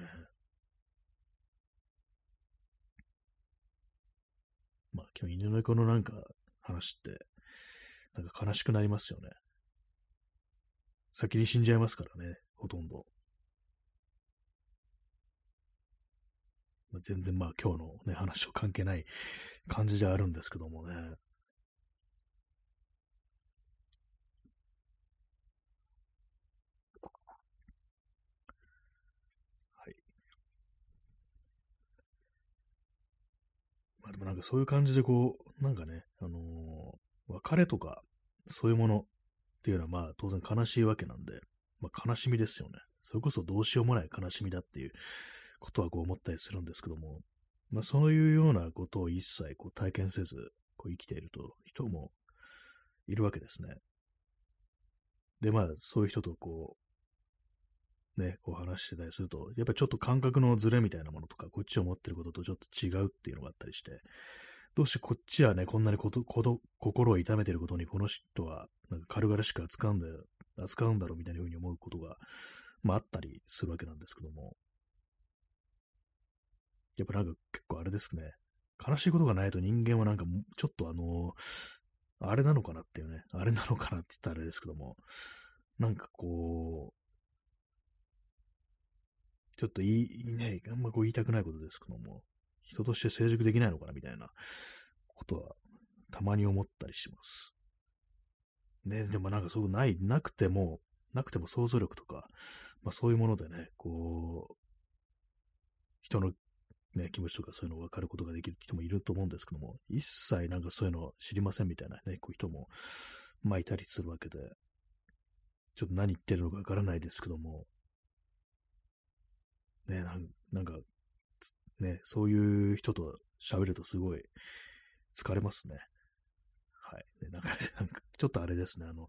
A: まあ今日犬猫のなんか話って、なんか悲しくなりますよね。先に死んじゃいますからね、ほとんど。まあ、全然まあ今日のね、話と関係ない感じであるんですけどもね。でもなんかそういう感じでこう、なんかね、あのー、別れとか、そういうものっていうのはまあ当然悲しいわけなんで、まあ悲しみですよね。それこそどうしようもない悲しみだっていうことはこう思ったりするんですけども、まあそういうようなことを一切こう体験せず、こう生きていると人もいるわけですね。で、まあそういう人とこう、ね、こう話してたりすると、やっぱりちょっと感覚のズレみたいなものとか、こっちを持ってることとちょっと違うっていうのがあったりして、どうしてこっちはね、こんなにことこと心を痛めてることに、この人はなんか軽々しく扱うんだよ、扱うんだろうみたいな風に思うことが、まああったりするわけなんですけども、やっぱなんか結構あれですね、悲しいことがないと人間はなんかちょっとあのあれなのかなっていうね、あれなのかなって言ったらあれですけども、なんかこう、ちょっと言い、ね、あんまこう言いたくないことですけども、人として成熟できないのかなみたいなことはたまに思ったりします。ね、でもなんかそうない、なくても、なくても想像力とか、まあそういうものでね、こう、人のね、気持ちとかそういうのを分かることができる人もいると思うんですけども、一切なんかそういうの知りませんみたいなね、こういう人も、まあいたりするわけで、ちょっと何言ってるのかわからないですけども、ね、なんか、ね、そういう人と喋るとすごい疲れますね。はい。なんか、[laughs] なんかちょっとあれですね、あの、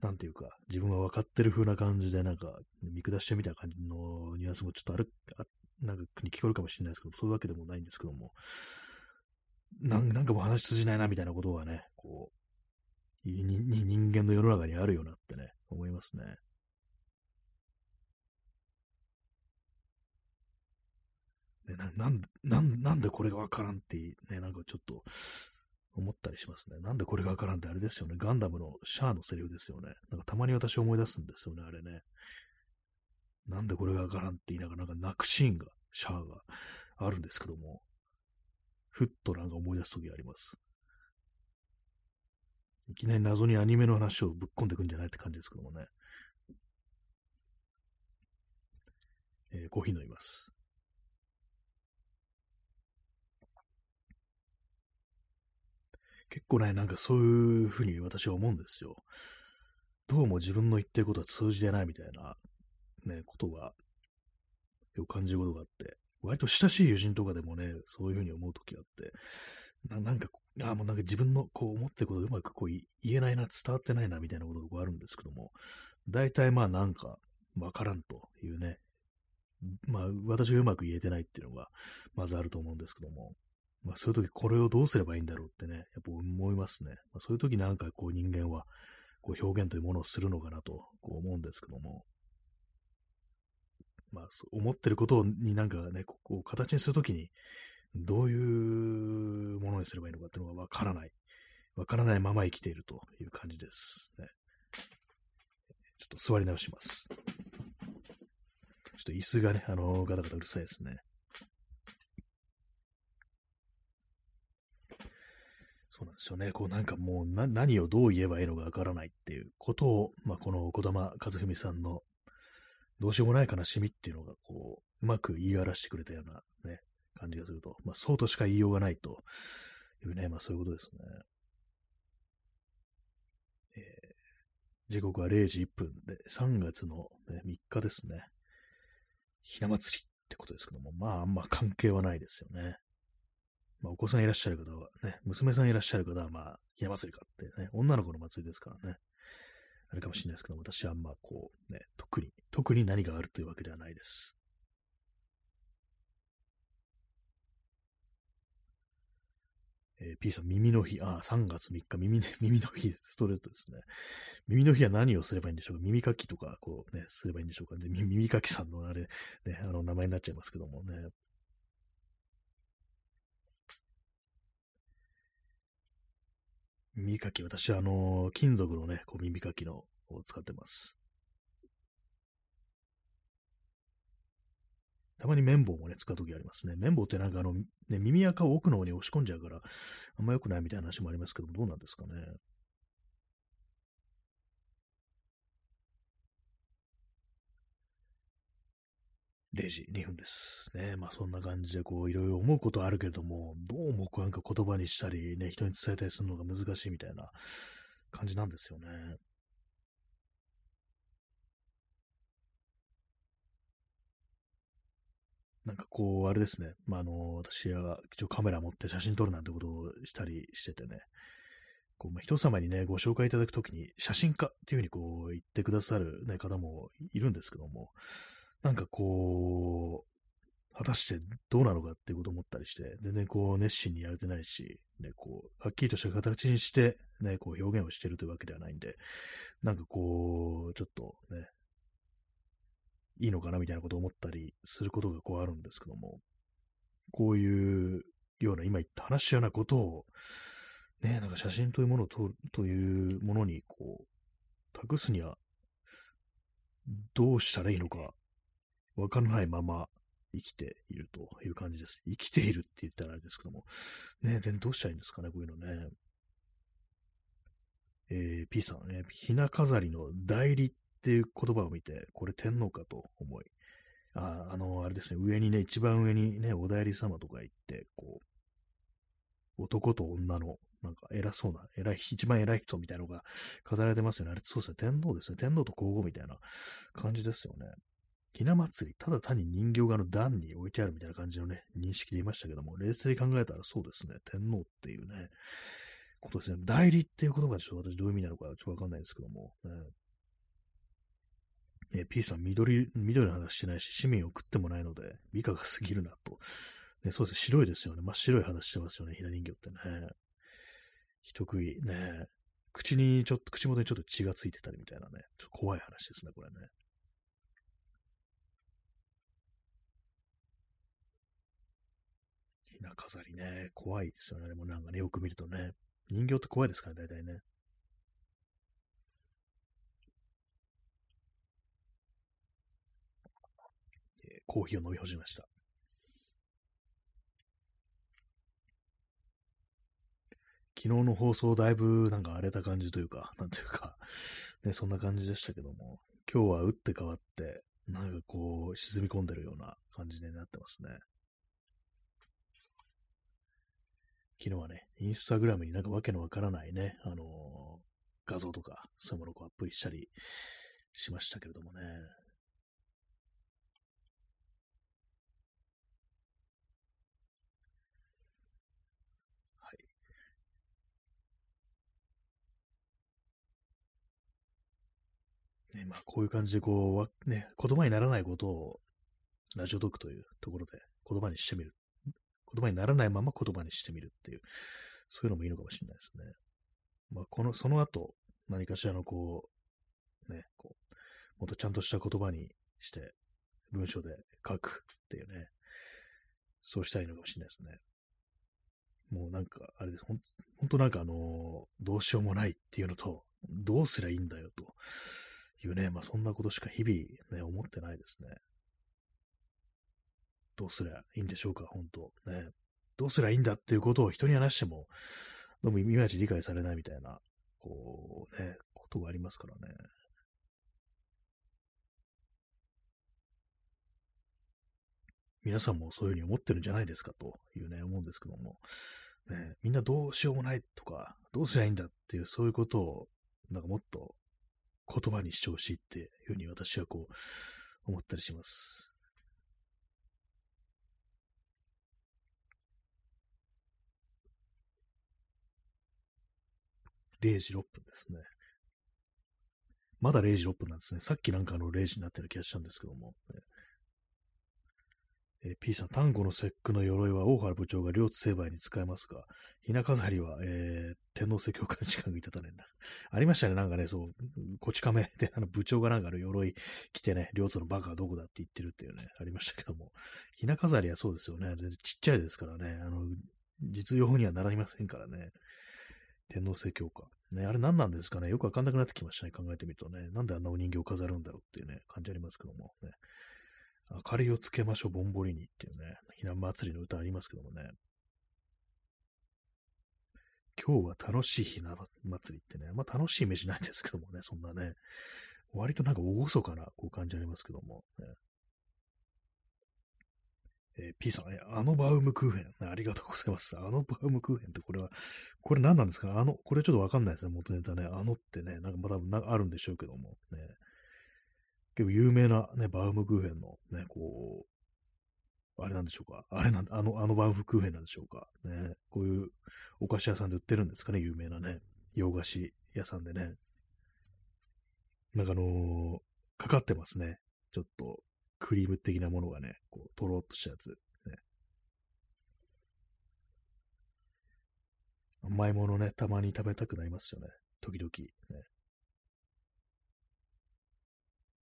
A: なんていうか、自分は分かってる風な感じで、なんか、見下してみた感じのニュアンスもちょっとある、あなんかに聞こえるかもしれないですけど、そういうわけでもないんですけども、なんなんかもう話通じないな、みたいなことがね、こう、人間の世の中にあるよなってね、思いますね。ね、ななんなんなんでこれがわからんってね、なんかちょっと思ったりしますね。なんでこれがわからんってあれですよね。ガンダムのシャアのセリフですよね。なんかたまに私思い出すんですよね、あれね。なんでこれがわからんって言いながら、なんか泣くシーンが、シャアがあるんですけども、ふっとなんか思い出すときあります。いきなり謎にアニメの話をぶっ込んでくんじゃないって感じですけどもね。えー、コーヒー飲みます。結構ね、なんかそういうふうに私は思うんですよ。どうも自分の言ってることは通じてないみたいな、ね、ことが、よく感じることがあって、割と親しい友人とかでもね、そういうふうに思うときがあって、ななんか、あもうなんか自分のこう思ってることをうまくこう言えないな、伝わってないな、みたいなことがこうあるんですけども、大体まあなんか、わからんというね、まあ私がうまく言えてないっていうのが、まずあると思うんですけども、まあそういう時これをどうすればいいんだろうってね、やっぱ思いますね。まあ、そういう時なんかこう人間は、こう表現というものをするのかなとこう思うんですけども、まあ、思ってることになんかね、こう形にするときに、どういうものにすればいいのかっていうのがわからない。わからないまま生きているという感じです、ね。ちょっと座り直します。ちょっと椅子がね、あの、ガタガタうるさいですね。そうなんですよね。こうなんかもう何をどう言えばいいのかわからないっていうことを、まあ、この児玉和文さんのどうしようもない悲しみっていうのが、こう、うまく言い表してくれたようなね、感じがすると、まあ、そうとしか言いようがないというね、まあそういうことですね。えー、時刻は0時1分で、3月の、ね、3日ですね。ひな祭りってことですけども、まああんま関係はないですよね。まあお子さんいらっしゃる方はね、娘さんいらっしゃる方はまあ、ひな祭りかってね、女の子の祭りですからね。あれかもしれないですけど、私はまあこう、ね、特に、特に何があるというわけではないです。えー、P さん、耳の日、ああ、3月3日、耳、[laughs] 耳の日、ストレートですね。耳の日は何をすればいいんでしょうか？耳かきとか、こうね、すればいいんでしょうか？ね。耳かきさんのあれ、ね、あの、名前になっちゃいますけどもね。耳かき、私はあの、金属のね、こう耳かきのを使ってます。たまに綿棒もね、使うときありますね。綿棒ってなんかあの、ね、耳垢を奥の方に押し込んじゃうから、あんま良くないみたいな話もありますけど、どうなんですかね。0時2分です。ね。まあそんな感じで、こう、いろいろ思うことはあるけれども、どうもこうなんか言葉にしたり、ね、人に伝えたりするのが難しいみたいな感じなんですよね。なんかこう、あれですね。まあ、あの、私は一応カメラ持って写真撮るなんてことをしたりしててね。こう、まあ、人様にね、ご紹介いただくときに、写真家っていうふうにこう言ってくださる、ね、方もいるんですけども、なんかこう、果たしてどうなのかっていうことを思ったりして、全然こう熱心にやれてないし、ね、こう、はっきりとした形にして、ね、こう表現をしてるというわけではないんで、なんかこう、ちょっとね、いいのかなみたいなことを思ったりすることがこうあるんですけども、こういうような今言った話しようなことを、ね、なんか写真というものを撮るというものにこう、託すにはどうしたらいいのかわからないまま生きているという感じです。生きているって言ったらあれですけども。ね全どうしたらいいんですかね、こういうのね。えー、P さんね、ひな飾りの代理っていう言葉を見て、これ天皇かと思い。あ、あの、あれですね、上にね、一番上にね、お代理様とか言って、こう、男と女の、なんか偉そうな、偉い、一番偉い人みたいなのが飾られてますよね。あれ、そうですね、天皇ですね。天皇と皇后みたいな感じですよね。ひな祭り、ただ単に人形がの段に置いてあるみたいな感じのね、認識でいましたけども、冷静に考えたらそうですね、天皇っていうね、ことですね。代理っていう言葉でちょっと私どういう意味なのかちょっとわかんないですけども、ね、え P さん、緑、緑の話してないし、市民を食ってもないので、美化が過ぎるなと。ね、そうです、白いですよね。真っ白い話してますよね、ひな人形ってね。人食い、ね。口にちょっと、口元にちょっと血がついてたりみたいなね。ちょっと怖い話ですね、これね。な飾りね、怖いですよね。でもなんかね、よく見るとね。人形って怖いですからね、大体ね。え、コーヒーを飲み干しました。昨日の放送だいぶなんか荒れた感じというか、[laughs] なんというか、[laughs] ね、そんな感じでしたけども、今日は打って変わって、なんかこう、沈み込んでるような感じになってますね。昨日はね、インスタグラムになんかわけのわからないね、あのー、画像とか、そういうものをアップしたりしましたけれどもね。はい。ね、まあ、こういう感じで、こう、ね、言葉にならないことを、ラジオトークというところで言葉にしてみる言葉にならないまま言葉にしてみるっていう、そういうのもいいのかもしれないですね。まあ、この、その後、何かしらのこう、ね、こう、もっとちゃんとした言葉にして、文章で書くっていうね、そうしたらいいのかもしれないですね。もうなんか、あれです。ほんほんとなんかあの、どうしようもないっていうのと、どうすりゃいいんだよというね、まあそんなことしか日々ね、思ってないですね。どうすりゃいいんでしょうか、本当ね。どうすりゃいいんだっていうことを人に話しても、どうもいまいち理解されないみたいな、こうね、ことがありますからね。皆さんもそういうふうに思ってるんじゃないですかというね、思うんですけども、ね、みんなどうしようもないとか、どうすりゃいいんだっていう、そういうことを、なんかもっと言葉にしてほしいっていうふうに私はこう、思ったりします。0時6分ですね。まだ0時6分なんですね。さっきなんかあの0時になってる気がしたんですけども、えー、P さん、丹後の節句の鎧は大原部長が両津成敗に使えますが、ひな飾りは、えー、天皇政教官時間がいたたねんな。ありましたね、なんかね、そう、こち亀 [laughs] で、あの部長がなんかの鎧着てね、両津のバカはどこだって言ってるっていうね、ありましたけども、ひな飾りはそうですよね、ちっちゃいですからね、あの、実用にはなりませんからね。天皇政教官。ね、あれ何なんですかねよくわかんなくなってきましたね。考えてみるとね。なんであんなお人形を飾るんだろうっていうね、感じありますけどもね。明かりをつけましょう、ぼんぼりにっていうね、ひな祭りの歌ありますけどもね。今日は楽しいひな祭りってね、まあ楽しいイメージないんですけどもね、そんなね、割となんか厳かなこう感じありますけども、ね。えー、P さん、え、あのバウムクーヘン、[laughs] ありがとうございます。あのバウムクーヘンってこれは、これ何なんですか？ねあの、これちょっとわかんないですね、元ネタね。あのってね、なんかまだあるんでしょうけども、ね。結構有名なね、バウムクーヘンのね、こう、あれなんでしょうか？あれなん、あの、あのバウムクーヘンなんでしょうか？ね、こういうお菓子屋さんで売ってるんですかね、有名なね、洋菓子屋さんでね。なんかあのー、かかってますね。ちょっと、クリーム的なものがね、こう、とろっとしたやつ。ね、甘いものね、たまに食べたくなりますよね。時々。ね、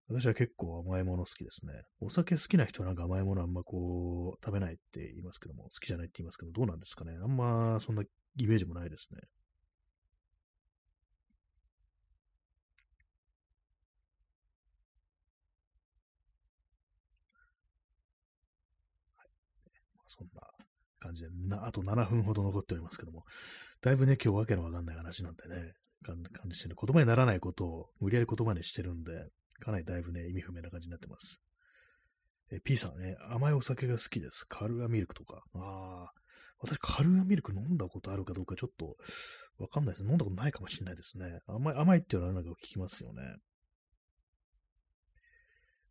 A: 私は結構甘いもの好きですね。お酒好きな人はなんか甘いものあんまこう、食べないって言いますけども、好きじゃないって言いますけど、どうなんですかね。あんまそんなイメージもないですね。はい、そんな感じでな、あと7分ほど残っておりますけども、だいぶね、今日わけのわかんない話なんでね、感じしてね、言葉にならないことを無理やり言葉にしてるんで、かなりだいぶね、意味不明な感じになってます。え、P さんね、甘いお酒が好きです。カルアミルクとか。ああ、私カルアミルク飲んだことあるかどうかちょっとわかんないです。飲んだことないかもしれないですね。甘い、甘いっていうのはなんか聞きますよね。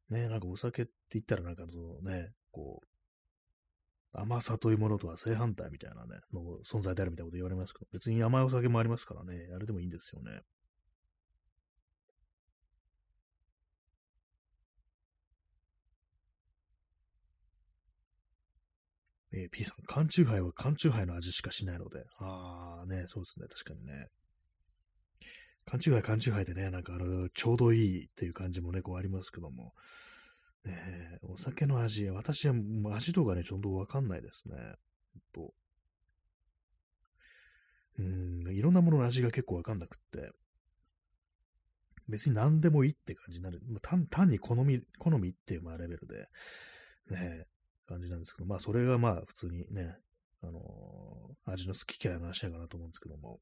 A: ね、なんかお酒って言ったらなんかそのね、こう、甘さというものとは正反対みたいなね、の存在であるみたいなこと言われますけど、別に甘いお酒もありますからね、あれでもいいんですよね。えー、P さん、缶チューハイは缶チューハイの味しかしないので。ああ、ね、そうですね、確かにね。缶チューハイ、缶チューハイでね、なんかあの、ちょうどいいっていう感じもね、こうありますけども。ね、お酒の味、私は味とかね、ちょっとわかんないですね。と。うん、いろんなものの味が結構わかんなくって。別に何でもいいって感じになる。単単に好み、好みっていうまあレベルで、ね、感じなんですけど、まあ、それがまあ、普通にね、あのー、味の好き嫌いの話だかなと思うんですけども。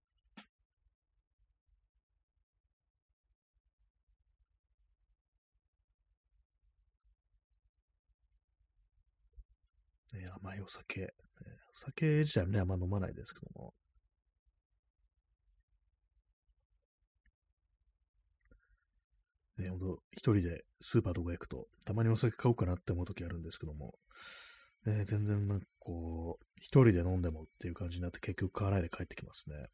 A: ね、甘いお酒、ね。お酒自体はね、あんま飲まないですけども。ね、ほんと、一人でスーパーとか行くと、たまにお酒買おうかなって思う時あるんですけども、ね、全然なんかこう、一人で飲んでもっていう感じになって結局買わないで帰ってきますね。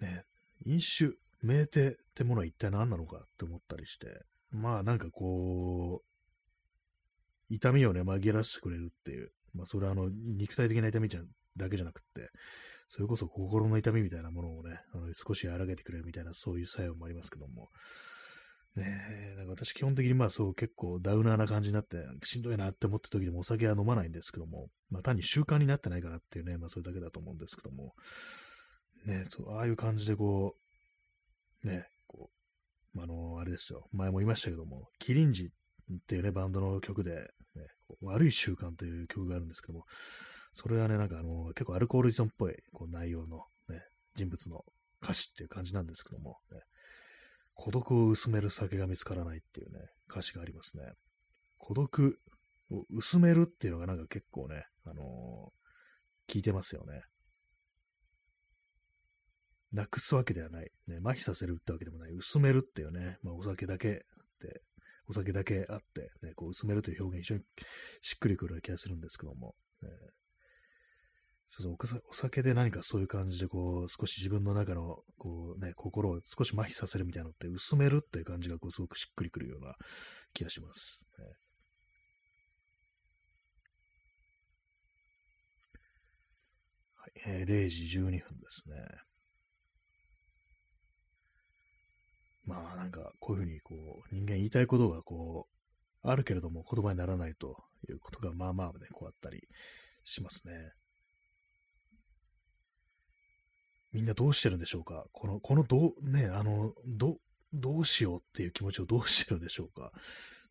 A: ね、飲酒、名手ってものは一体何なのかって思ったりして、まあなんかこう、痛みをね、紛らわせてくれるっていう、まあそれはあの、肉体的な痛みじゃだけじゃなくって、それこそ心の痛みみたいなものをね、あの少し和らげてくれるみたいな、そういう作用もありますけども、ねえ、なんか私基本的にまあそう結構ダウナーな感じになって、しんどいなって思った時でもお酒は飲まないんですけども、まあ単に習慣になってないからっていうね、まあそれだけだと思うんですけども、ねそう、ああいう感じでこう、ね、こう、あの、あれですよ、前も言いましたけども、キリンジっっていうね、バンドの曲で、ね、悪い習慣という曲があるんですけども、それはね、なんかあの、結構アルコール依存っぽいこう内容のね、人物の歌詞っていう感じなんですけども、ね、孤独を薄める酒が見つからないっていうね、歌詞がありますね。孤独を薄めるっていうのがなんか結構ね、あのー、聞いてますよね。なくすわけではない。ね、麻痺させるってわけでもない。薄めるっていうね、まあお酒だけって、お酒だけあって、ね、こう薄めるという表現非常にしっくりくる気がするんですけども、ね、そうそうお酒で何かそういう感じで、こう、少し自分の中の、こうね、心を少し麻痺させるみたいなのって薄めるっていう感じが、こう、すごくしっくりくるような気がします。ねはいえー、0時12分ですね。まあなんかこういうふうにこう人間言いたいことがこうあるけれども言葉にならないということがまあまあね、こうあったりしますね。みんなどうしてるんでしょうか？この、このどう、ね、あの、ど、どうしようっていう気持ちをどうしてるんでしょうか？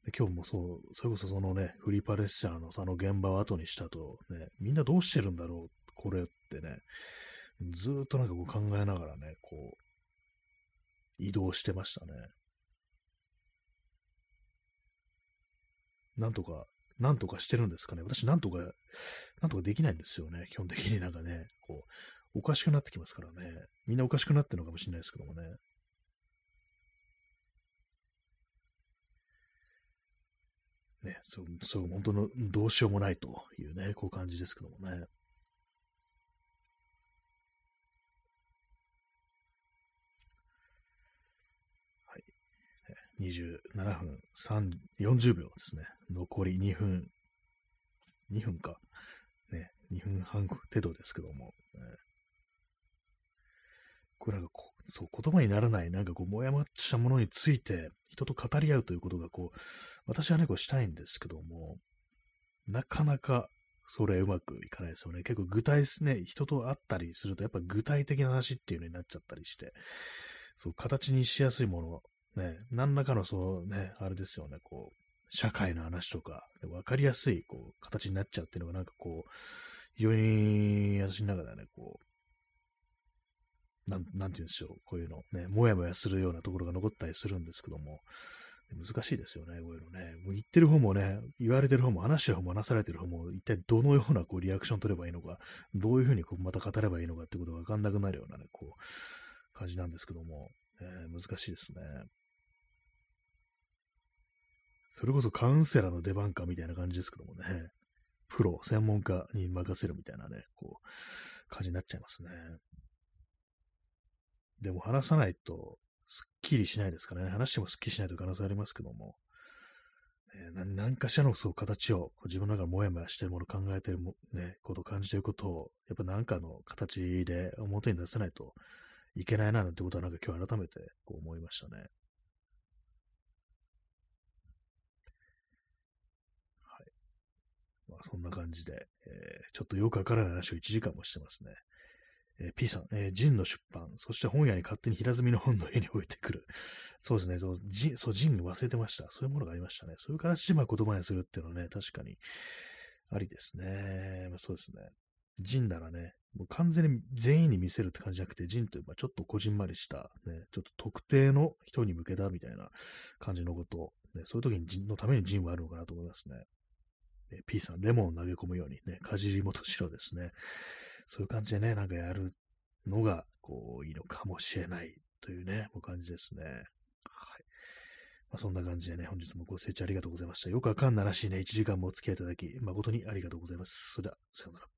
A: で今日もそう、それこそそのね、フリーパレスチャーのその現場を後にしたと、ね、みんなどうしてるんだろう？これってね、ずっとなんかこう考えながらね、こう、移動してましたね。なんとか、なんとかしてるんですかね。私なんとか、なんとかできないんですよね。基本的になんかね、こう、おかしくなってきますからね。みんなおかしくなってるのかもしれないですけどもね。ね、そう、そう、本当のどうしようもないというね、こう感じですけどもね。27分3 40秒ですね。残り2分、2分か。ね、2分半程度ですけども、これなんかこう、そう、言葉にならない、なんかこう、もやもやしたものについて、人と語り合うということが、こう、私はね、こうしたいんですけども、なかなか、それうまくいかないですよね。結構具体ですね、人と会ったりすると、やっぱ具体的な話っていうのになっちゃったりして、そう、形にしやすいもの、ね、何らかのそうね、あれですよね、こう、社会の話とか、わかりやすい、こう、形になっちゃうっていうのが、なんかこう、非常に私の中ではね、こう、なん、なんて言うんでしょう、こういうの、ね、もやもやするようなところが残ったりするんですけども、難しいですよね、こういうのね。もう言ってる方もね、言われてる方も、話してる方も話されてる方も、一体どのようなこうリアクション取ればいいのか、どういうふうにこうまた語ればいいのかってことがわかんなくなるようなね、こう、感じなんですけども、えー、難しいですね。それこそカウンセラーの出番かみたいな感じですけどもね、プロ、専門家に任せるみたいなね、こう、感じになっちゃいますね。でも話さないと、すっきりしないですからね。話してもすっきりしないという可能性ありますけども、えー、何かしらのそう形を、自分の中でもやもやしてるもの、考えてるも、ね、こと感じてることを、やっぱ何かの形で表に出せないといけないな、なんてことはなんか今日改めてこう思いましたね。はい。まあそんな感じで、えー、ちょっとよくわからない話を1時間もしてますね。えー、P さん、えー、ジンの出版、そして本屋に勝手に平積みの本の家に置いてくる。[laughs] そうですね、そう、ジン、そう、ジン忘れてました。そういうものがありましたね。そういう形でまあ言葉にするっていうのはね、確かにありですね。まあ、そうですね。ジンならね、もう完全に全員に見せるって感じじゃなくて、ジンというかちょっとこじんまりした、ね、ちょっと特定の人に向けたみたいな感じのこと、ね、そういう時にジンのためにジンはあるのかなと思いますね。え P さん、レモンを投げ込むようにね、かじり元白ですね。そういう感じでね、なんかやるのが、こう、いいのかもしれないというね、もう感じですね。はい。まあ、そんな感じでね、本日もご清聴ありがとうございました。よくわかんならしいね、1時間もお付き合いいただき、誠にありがとうございます。それでは、さようなら。